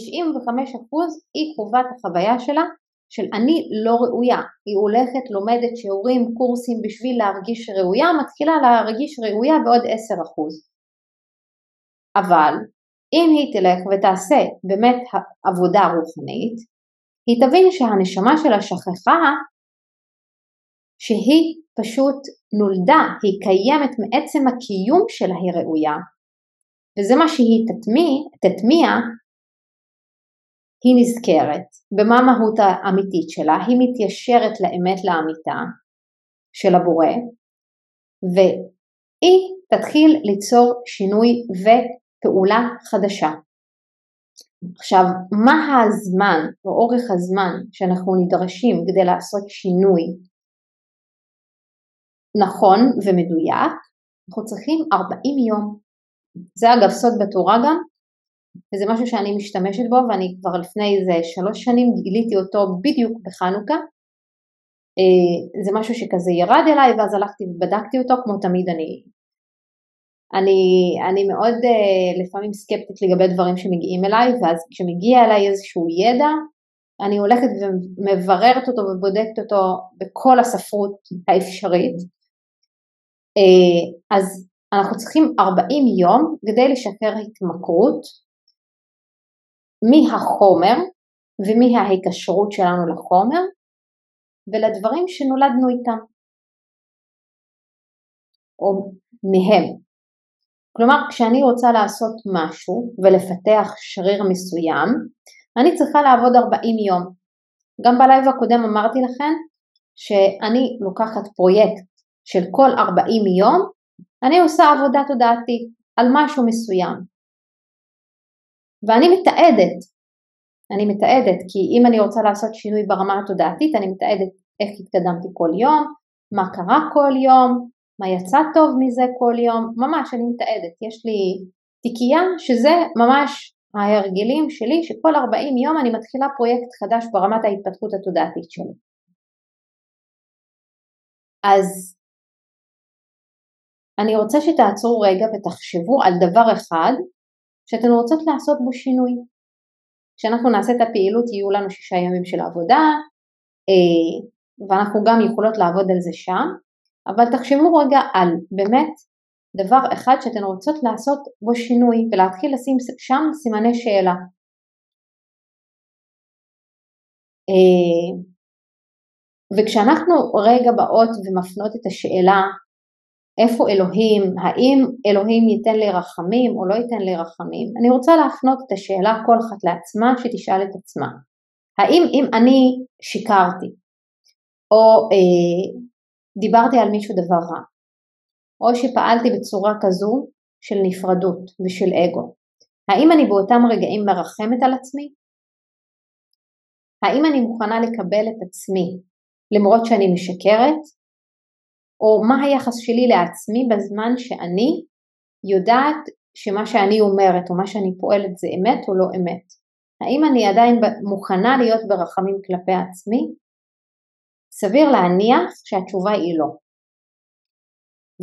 היא חובת החוויה שלה של אני לא ראויה. היא הולכת, לומדת שיעורים, קורסים בשביל להרגיש ראויה, מתחילה להרגיש ראויה בעוד 10%. אבל אם היא תלך ותעשה באמת עבודה רוחנית, היא תבין שהנשמה שלה שכחה שהיא פשוט נולדה, היא קיימת מעצם הקיום שלה היא ראויה, וזה מה שהיא תטמיע, תטמיע היא נזכרת במה המהות האמיתית שלה, היא מתיישרת לאמת לאמיתה של הבורא, והיא תתחיל ליצור שינוי ופעולה חדשה. עכשיו, מה הזמן או אורך הזמן שאנחנו נדרשים כדי לעשות שינוי נכון ומדויק? אנחנו צריכים 40 יום. זה אגב סוד בתורה גם, וזה משהו שאני משתמשת בו ואני כבר לפני איזה שלוש שנים גיליתי אותו בדיוק בחנוכה. אה, זה משהו שכזה ירד אליי ואז הלכתי ובדקתי אותו כמו תמיד אני. אני, אני מאוד uh, לפעמים סקפטית לגבי דברים שמגיעים אליי ואז כשמגיע אליי איזשהו ידע אני הולכת ומבררת אותו ובודקת אותו בכל הספרות האפשרית. uh, אז אנחנו צריכים 40 יום כדי לשחרר התמכרות מהחומר ומההיקשרות שלנו לחומר ולדברים שנולדנו איתם או מהם. כלומר כשאני רוצה לעשות משהו ולפתח שריר מסוים אני צריכה לעבוד 40 יום. גם בלייב הקודם אמרתי לכם שאני לוקחת פרויקט של כל 40 יום, אני עושה עבודה תודעתית על משהו מסוים. ואני מתעדת, אני מתעדת כי אם אני רוצה לעשות שינוי ברמה התודעתית אני מתעדת איך התקדמתי כל יום, מה קרה כל יום, מה יצא טוב מזה כל יום, ממש אני מתעדת, יש לי תיקייה שזה ממש ההרגלים שלי שכל 40 יום אני מתחילה פרויקט חדש ברמת ההתפתחות התודעתית שלי. אז אני רוצה שתעצרו רגע ותחשבו על דבר אחד שאתן רוצות לעשות בו שינוי. כשאנחנו נעשה את הפעילות יהיו לנו שישה ימים של עבודה אה, ואנחנו גם יכולות לעבוד על זה שם, אבל תחשבו רגע על באמת דבר אחד שאתן רוצות לעשות בו שינוי ולהתחיל לשים שם סימני שאלה. אה, וכשאנחנו רגע באות ומפנות את השאלה איפה אלוהים, האם אלוהים ייתן לי רחמים או לא ייתן לי רחמים, אני רוצה להפנות את השאלה כל אחת לעצמה שתשאל את עצמה. האם אם אני שיקרתי או אה, דיברתי על מישהו דבר רע או שפעלתי בצורה כזו של נפרדות ושל אגו, האם אני באותם רגעים מרחמת על עצמי? האם אני מוכנה לקבל את עצמי למרות שאני משקרת או מה היחס שלי לעצמי בזמן שאני יודעת שמה שאני אומרת או מה שאני פועלת זה אמת או לא אמת. האם אני עדיין מוכנה להיות ברחמים כלפי עצמי? סביר להניח שהתשובה היא לא.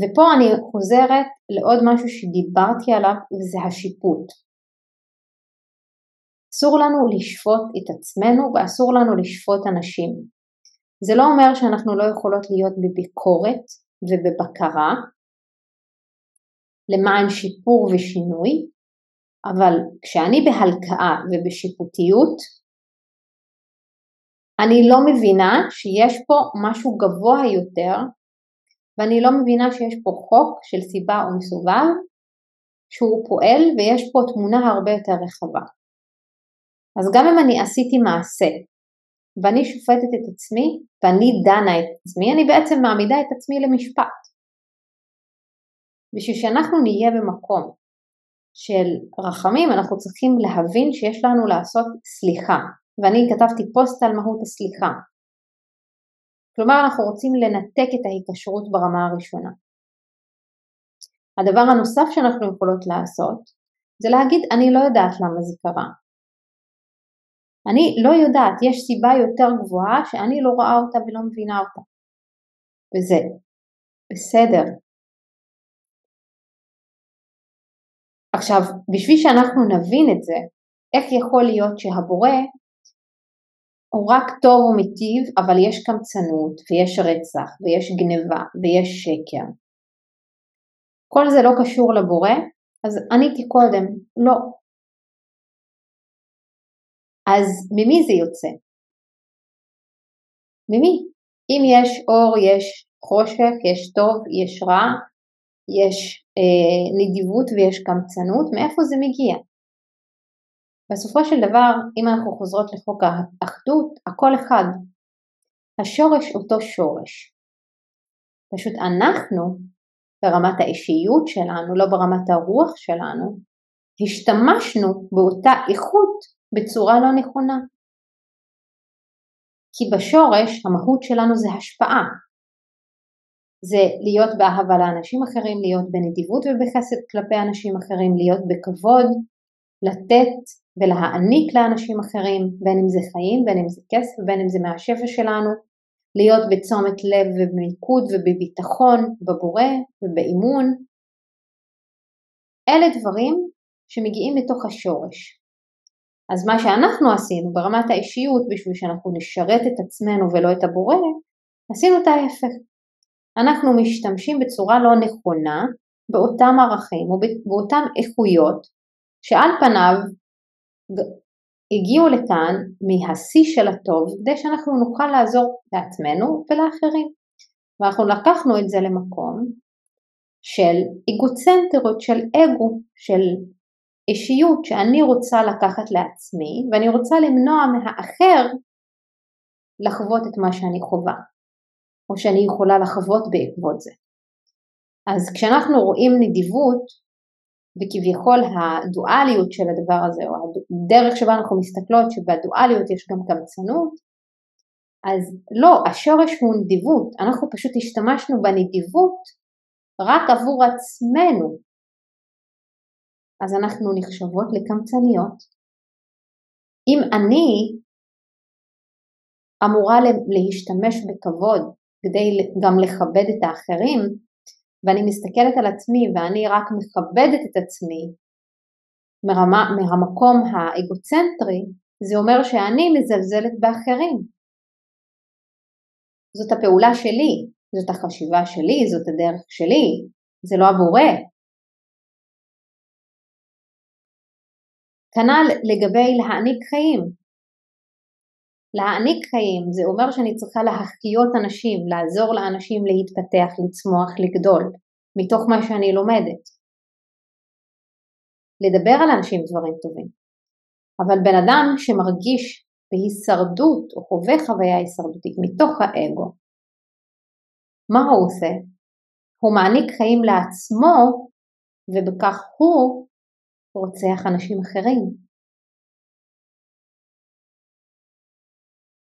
ופה אני חוזרת לעוד משהו שדיברתי עליו וזה השיפוט. אסור לנו לשפוט את עצמנו ואסור לנו לשפוט אנשים. זה לא אומר שאנחנו לא יכולות להיות בביקורת ובבקרה למען שיפור ושינוי, אבל כשאני בהלקאה ובשיפוטיות, אני לא מבינה שיש פה משהו גבוה יותר ואני לא מבינה שיש פה חוק של סיבה או מסובב שהוא פועל ויש פה תמונה הרבה יותר רחבה. אז גם אם אני עשיתי מעשה ואני שופטת את עצמי ואני דנה את עצמי, אני בעצם מעמידה את עצמי למשפט. בשביל שאנחנו נהיה במקום של רחמים אנחנו צריכים להבין שיש לנו לעשות סליחה ואני כתבתי פוסט על מהות הסליחה כלומר אנחנו רוצים לנתק את ההיקשרות ברמה הראשונה. הדבר הנוסף שאנחנו יכולות לעשות זה להגיד אני לא יודעת למה זה קרה. אני לא יודעת, יש סיבה יותר גבוהה שאני לא רואה אותה ולא מבינה אותה. וזה בסדר. עכשיו, בשביל שאנחנו נבין את זה, איך יכול להיות שהבורא הוא רק טוב ומיטיב, אבל יש קמצנות, ויש רצח, ויש גניבה, ויש שקר. כל זה לא קשור לבורא, אז עניתי קודם, לא. אז ממי זה יוצא? ממי? אם יש אור, יש חושך, יש טוב, יש רע, יש אה, נדיבות ויש קמצנות, מאיפה זה מגיע? בסופו של דבר, אם אנחנו חוזרות לחוק האחדות, הכל אחד. השורש אותו שורש. פשוט אנחנו, ברמת האישיות שלנו, לא ברמת הרוח שלנו, השתמשנו באותה איכות בצורה לא נכונה. כי בשורש המהות שלנו זה השפעה. זה להיות באהבה לאנשים אחרים, להיות בנדיבות ובחסד כלפי אנשים אחרים, להיות בכבוד, לתת ולהעניק לאנשים אחרים, בין אם זה חיים, בין אם זה כסף, בין אם זה מהשפע שלנו, להיות בצומת לב ובמיקוד ובביטחון בבורא ובאימון. אלה דברים שמגיעים מתוך השורש. אז מה שאנחנו עשינו ברמת האישיות בשביל שאנחנו נשרת את עצמנו ולא את הבורא, עשינו את ההפך. אנחנו משתמשים בצורה לא נכונה באותם ערכים ובאותן איכויות שעל פניו הגיעו לכאן מהשיא של הטוב כדי שאנחנו נוכל לעזור לעצמנו ולאחרים. ואנחנו לקחנו את זה למקום של אגוצנטרות, של אגו, של אישיות שאני רוצה לקחת לעצמי ואני רוצה למנוע מהאחר לחוות את מה שאני חווה, או שאני יכולה לחוות בעקבות זה. אז כשאנחנו רואים נדיבות וכביכול הדואליות של הדבר הזה, או הדרך שבה אנחנו מסתכלות שבדואליות יש גם קמצנות, אז לא, השורש הוא נדיבות, אנחנו פשוט השתמשנו בנדיבות רק עבור עצמנו, אז אנחנו נחשבות לקמצניות. אם אני אמורה להשתמש בכבוד כדי גם לכבד את האחרים, ואני מסתכלת על עצמי ואני רק מכבדת את עצמי מרמה, מהמקום האגוצנטרי, זה אומר שאני מזלזלת באחרים. זאת הפעולה שלי, זאת החשיבה שלי, זאת הדרך שלי, זה לא הבורא. כנ"ל לגבי להעניק חיים. להעניק חיים זה אומר שאני צריכה להחיות אנשים, לעזור לאנשים להתפתח, לצמוח, לגדול, מתוך מה שאני לומדת. לדבר על אנשים דברים טובים. אבל בן אדם שמרגיש בהישרדות או חווה חוויה הישרדותית מתוך האגו, מה הוא עושה? הוא מעניק חיים לעצמו ובכך הוא רוצח אנשים אחרים.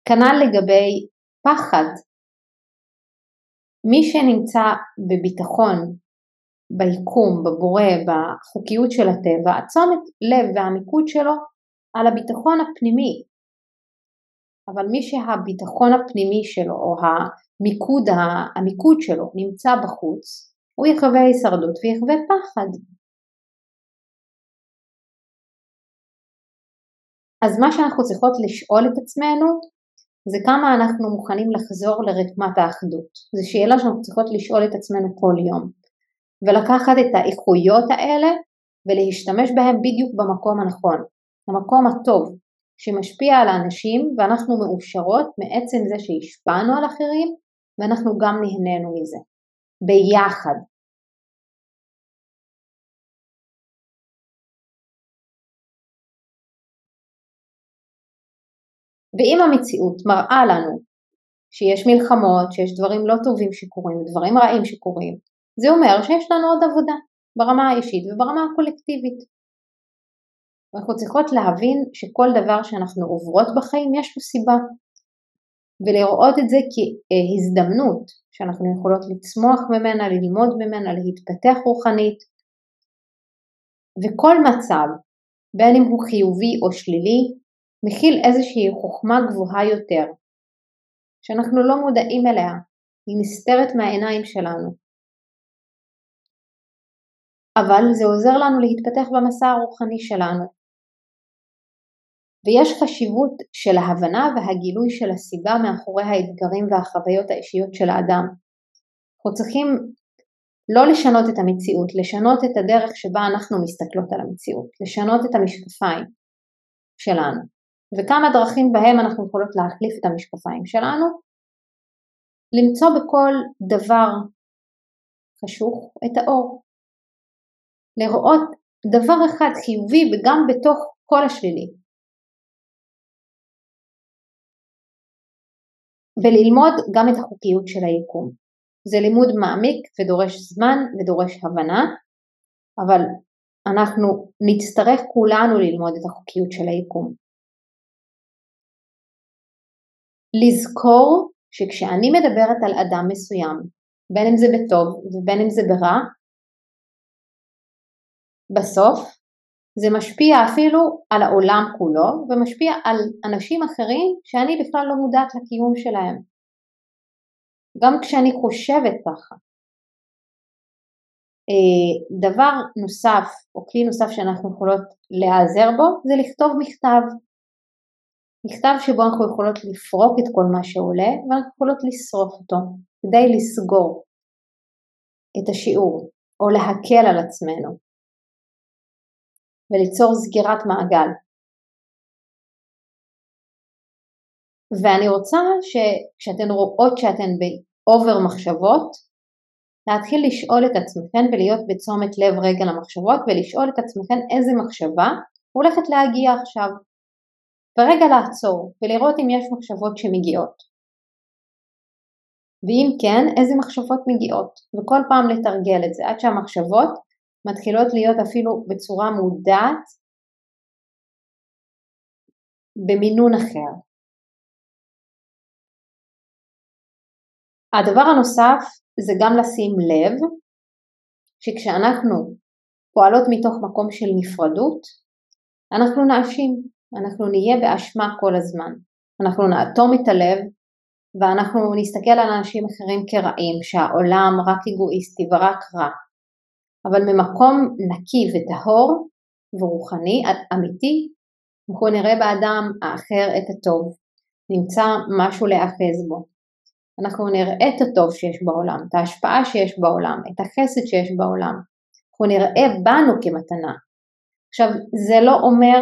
כנ"ל לגבי פחד. מי שנמצא בביטחון, ביקום, בבורא, בחוקיות של הטבע, הצומת לב והמיקוד שלו על הביטחון הפנימי. אבל מי שהביטחון הפנימי שלו או המיקוד, המיקוד שלו נמצא בחוץ, הוא יחווה הישרדות ויחווה פחד. אז מה שאנחנו צריכות לשאול את עצמנו זה כמה אנחנו מוכנים לחזור לרקמת האחדות. זו שאלה שאנחנו צריכות לשאול את עצמנו כל יום. ולקחת את האיכויות האלה ולהשתמש בהם בדיוק במקום הנכון, המקום הטוב, שמשפיע על האנשים ואנחנו מאושרות מעצם זה שהשפענו על אחרים ואנחנו גם נהנינו מזה, ביחד. ואם המציאות מראה לנו שיש מלחמות, שיש דברים לא טובים שקורים, דברים רעים שקורים, זה אומר שיש לנו עוד עבודה ברמה האישית וברמה הקולקטיבית. אנחנו צריכות להבין שכל דבר שאנחנו עוברות בחיים יש לו סיבה ולראות את זה כהזדמנות שאנחנו יכולות לצמוח ממנה, ללמוד ממנה, להתפתח רוחנית וכל מצב, בין אם הוא חיובי או שלילי, מכיל איזושהי חוכמה גבוהה יותר, שאנחנו לא מודעים אליה, היא נסתרת מהעיניים שלנו. אבל זה עוזר לנו להתפתח במסע הרוחני שלנו. ויש חשיבות של ההבנה והגילוי של הסיבה מאחורי האתגרים והחוויות האישיות של האדם. אנחנו צריכים לא לשנות את המציאות, לשנות את הדרך שבה אנחנו מסתכלות על המציאות, לשנות את המשקפיים שלנו. וכמה דרכים בהם אנחנו יכולות להחליף את המשקפיים שלנו, למצוא בכל דבר חשוך את האור, לראות דבר אחד חיובי וגם בתוך כל השלילי. וללמוד גם את החוקיות של היקום. זה לימוד מעמיק ודורש זמן ודורש הבנה, אבל אנחנו נצטרך כולנו ללמוד את החוקיות של היקום. לזכור שכשאני מדברת על אדם מסוים, בין אם זה בטוב ובין אם זה ברע, בסוף זה משפיע אפילו על העולם כולו ומשפיע על אנשים אחרים שאני בכלל לא מודעת לקיום שלהם. גם כשאני חושבת ככה. אה, דבר נוסף או כלי נוסף שאנחנו יכולות להיעזר בו זה לכתוב מכתב. מכתב שבו אנחנו יכולות לפרוק את כל מה שעולה ואנחנו יכולות לשרוף אותו כדי לסגור את השיעור או להקל על עצמנו וליצור סגירת מעגל. ואני רוצה שכשאתן רואות שאתן באובר מחשבות, להתחיל לשאול את עצמכן ולהיות בתשומת לב רגע למחשבות ולשאול את עצמכן איזה מחשבה הולכת להגיע עכשיו. ורגע לעצור ולראות אם יש מחשבות שמגיעות. ואם כן, איזה מחשבות מגיעות, וכל פעם לתרגל את זה עד שהמחשבות מתחילות להיות אפילו בצורה מודעת במינון אחר. הדבר הנוסף זה גם לשים לב שכשאנחנו פועלות מתוך מקום של נפרדות, אנחנו נאשים, אנחנו נהיה באשמה כל הזמן. אנחנו נאטום את הלב ואנחנו נסתכל על אנשים אחרים כרעים, שהעולם רק אגואיסטי ורק רע. אבל ממקום נקי וטהור ורוחני אמיתי, אנחנו נראה באדם האחר את הטוב, נמצא משהו להאחז בו. אנחנו נראה את הטוב שיש בעולם, את ההשפעה שיש בעולם, את החסד שיש בעולם. אנחנו נראה בנו כמתנה. עכשיו, זה לא אומר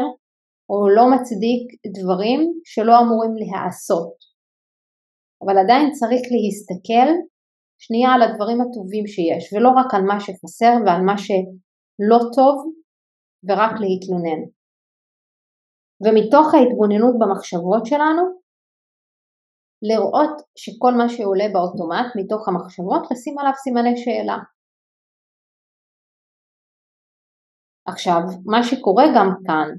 או לא מצדיק דברים שלא אמורים להיעשות, אבל עדיין צריך להסתכל שנייה על הדברים הטובים שיש, ולא רק על מה שחסר ועל מה שלא טוב, ורק להתלונן. ומתוך ההתבוננות במחשבות שלנו, לראות שכל מה שעולה באוטומט מתוך המחשבות, לשים עליו סימני שאלה. עכשיו, מה שקורה גם כאן,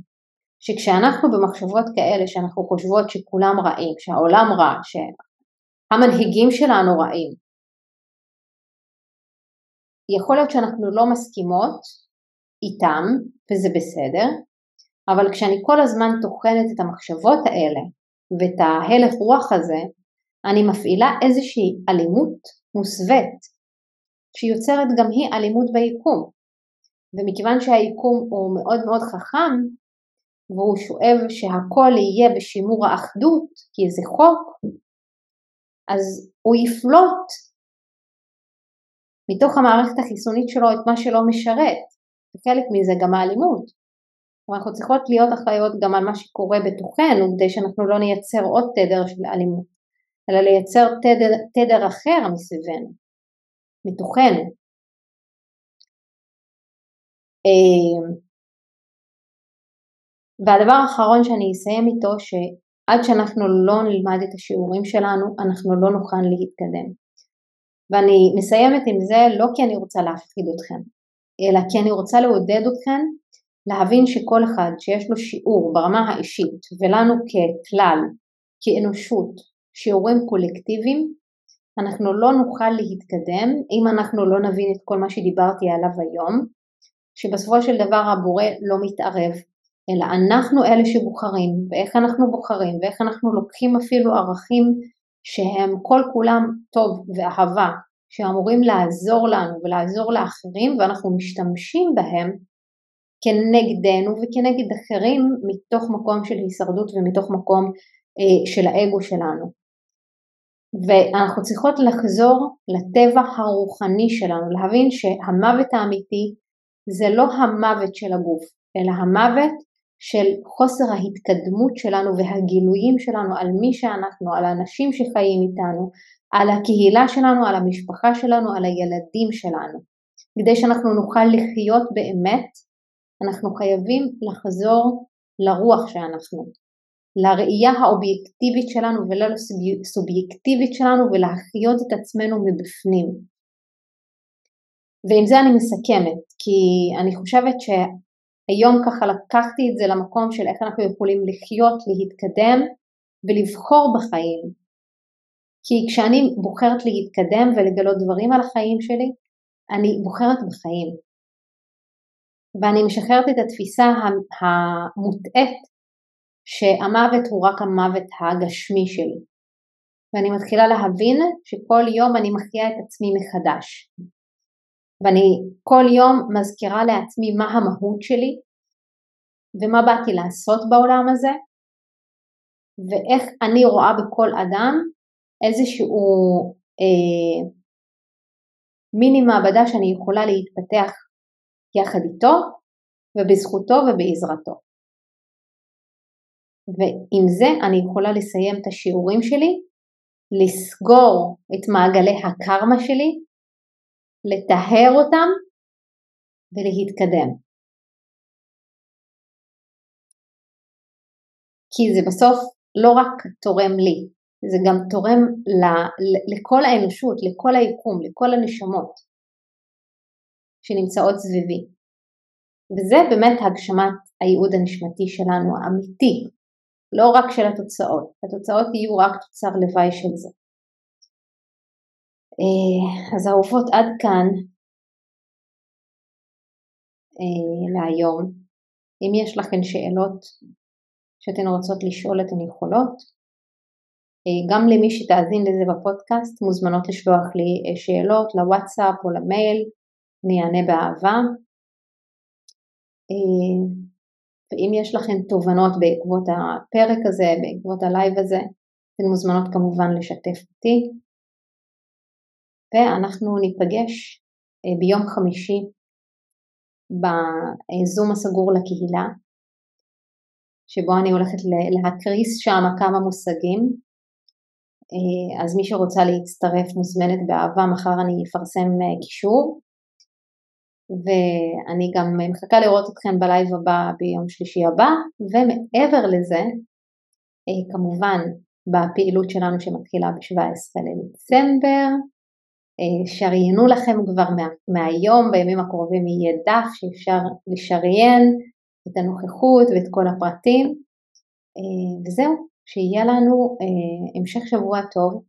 שכשאנחנו במחשבות כאלה שאנחנו חושבות שכולם רעים, שהעולם רע, שהמנהיגים שלנו רעים, יכול להיות שאנחנו לא מסכימות איתם, וזה בסדר, אבל כשאני כל הזמן טוחנת את המחשבות האלה ואת ההלך רוח הזה, אני מפעילה איזושהי אלימות מוסווית, שיוצרת גם היא אלימות ביקום. ומכיוון שהיקום הוא מאוד מאוד חכם, והוא שואב שהכל יהיה בשימור האחדות, כי זה חוק, אז הוא יפלוט מתוך המערכת החיסונית שלו את מה שלא משרת, וחלק מזה גם האלימות. אנחנו צריכות להיות אחראיות גם על מה שקורה בתוכנו, כדי שאנחנו לא נייצר עוד תדר של אלימות, אלא לייצר תדר, תדר אחר מסביבנו, מתוכנו. והדבר האחרון שאני אסיים איתו, שעד שאנחנו לא נלמד את השיעורים שלנו, אנחנו לא נוכל להתקדם. ואני מסיימת עם זה לא כי אני רוצה להפחיד אתכם, אלא כי אני רוצה לעודד אתכם להבין שכל אחד שיש לו שיעור ברמה האישית, ולנו ככלל, כאנושות, שיעורים קולקטיביים, אנחנו לא נוכל להתקדם אם אנחנו לא נבין את כל מה שדיברתי עליו היום, שבסופו של דבר הבורא לא מתערב, אלא אנחנו אלה שבוחרים, ואיך אנחנו בוחרים, ואיך אנחנו לוקחים אפילו ערכים שהם כל כולם טוב ואהבה, שאמורים לעזור לנו ולעזור לאחרים, ואנחנו משתמשים בהם כנגדנו וכנגד אחרים מתוך מקום של הישרדות ומתוך מקום אה, של האגו שלנו. ואנחנו צריכות לחזור לטבע הרוחני שלנו, להבין שהמוות האמיתי זה לא המוות של הגוף, אלא המוות של חוסר ההתקדמות שלנו והגילויים שלנו על מי שאנחנו, על האנשים שחיים איתנו, על הקהילה שלנו, על המשפחה שלנו, על הילדים שלנו. כדי שאנחנו נוכל לחיות באמת, אנחנו חייבים לחזור לרוח שאנחנו, לראייה האובייקטיבית שלנו ולא לסובייקטיבית שלנו ולהחיות את עצמנו מבפנים. ועם זה אני מסכמת, כי אני חושבת שהיום ככה לקחתי את זה למקום של איך אנחנו יכולים לחיות, להתקדם ולבחור בחיים. כי כשאני בוחרת להתקדם ולגלות דברים על החיים שלי, אני בוחרת בחיים. ואני משחררת את התפיסה המוטעית שהמוות הוא רק המוות הגשמי שלי. ואני מתחילה להבין שכל יום אני מחיה את עצמי מחדש. ואני כל יום מזכירה לעצמי מה המהות שלי ומה באתי לעשות בעולם הזה ואיך אני רואה בכל אדם איזשהו אה, מיני מעבדה שאני יכולה להתפתח יחד איתו ובזכותו ובעזרתו. ועם זה אני יכולה לסיים את השיעורים שלי, לסגור את מעגלי הקרמה שלי, לטהר אותם ולהתקדם. כי זה בסוף לא רק תורם לי, זה גם תורם ל, לכל האנושות, לכל היקום, לכל הנשמות שנמצאות סביבי. וזה באמת הגשמת הייעוד הנשמתי שלנו האמיתי, לא רק של התוצאות, התוצאות יהיו רק תוצר לוואי של זה. אה, אז אהובות עד כאן אה, להיום. אם יש לכן שאלות שאתן רוצות לשאול אתן יכולות. אה, גם למי שתאזין לזה בפודקאסט מוזמנות לשלוח לי שאלות לוואטסאפ או למייל, אני אענה באהבה. ואם יש לכם תובנות בעקבות הפרק הזה, בעקבות ה live הזה, אתן מוזמנות כמובן לשתף אותי. ואנחנו ניפגש אה, ביום חמישי בזום הסגור לקהילה, שבו אני הולכת להקריס שם כמה מושגים. אה, אז מי שרוצה להצטרף מוזמנת באהבה, מחר אני אפרסם אה, קישור. ואני גם מחכה לראות אתכם בלייב הבא ביום שלישי הבא, ומעבר לזה, כמובן בפעילות שלנו שמתחילה ב-17 לדצמבר, שריינו לכם כבר מה, מהיום, בימים הקרובים יהיה דף שאפשר לשריין את הנוכחות ואת כל הפרטים, אה, וזהו, שיהיה לנו אה, המשך שבוע טוב,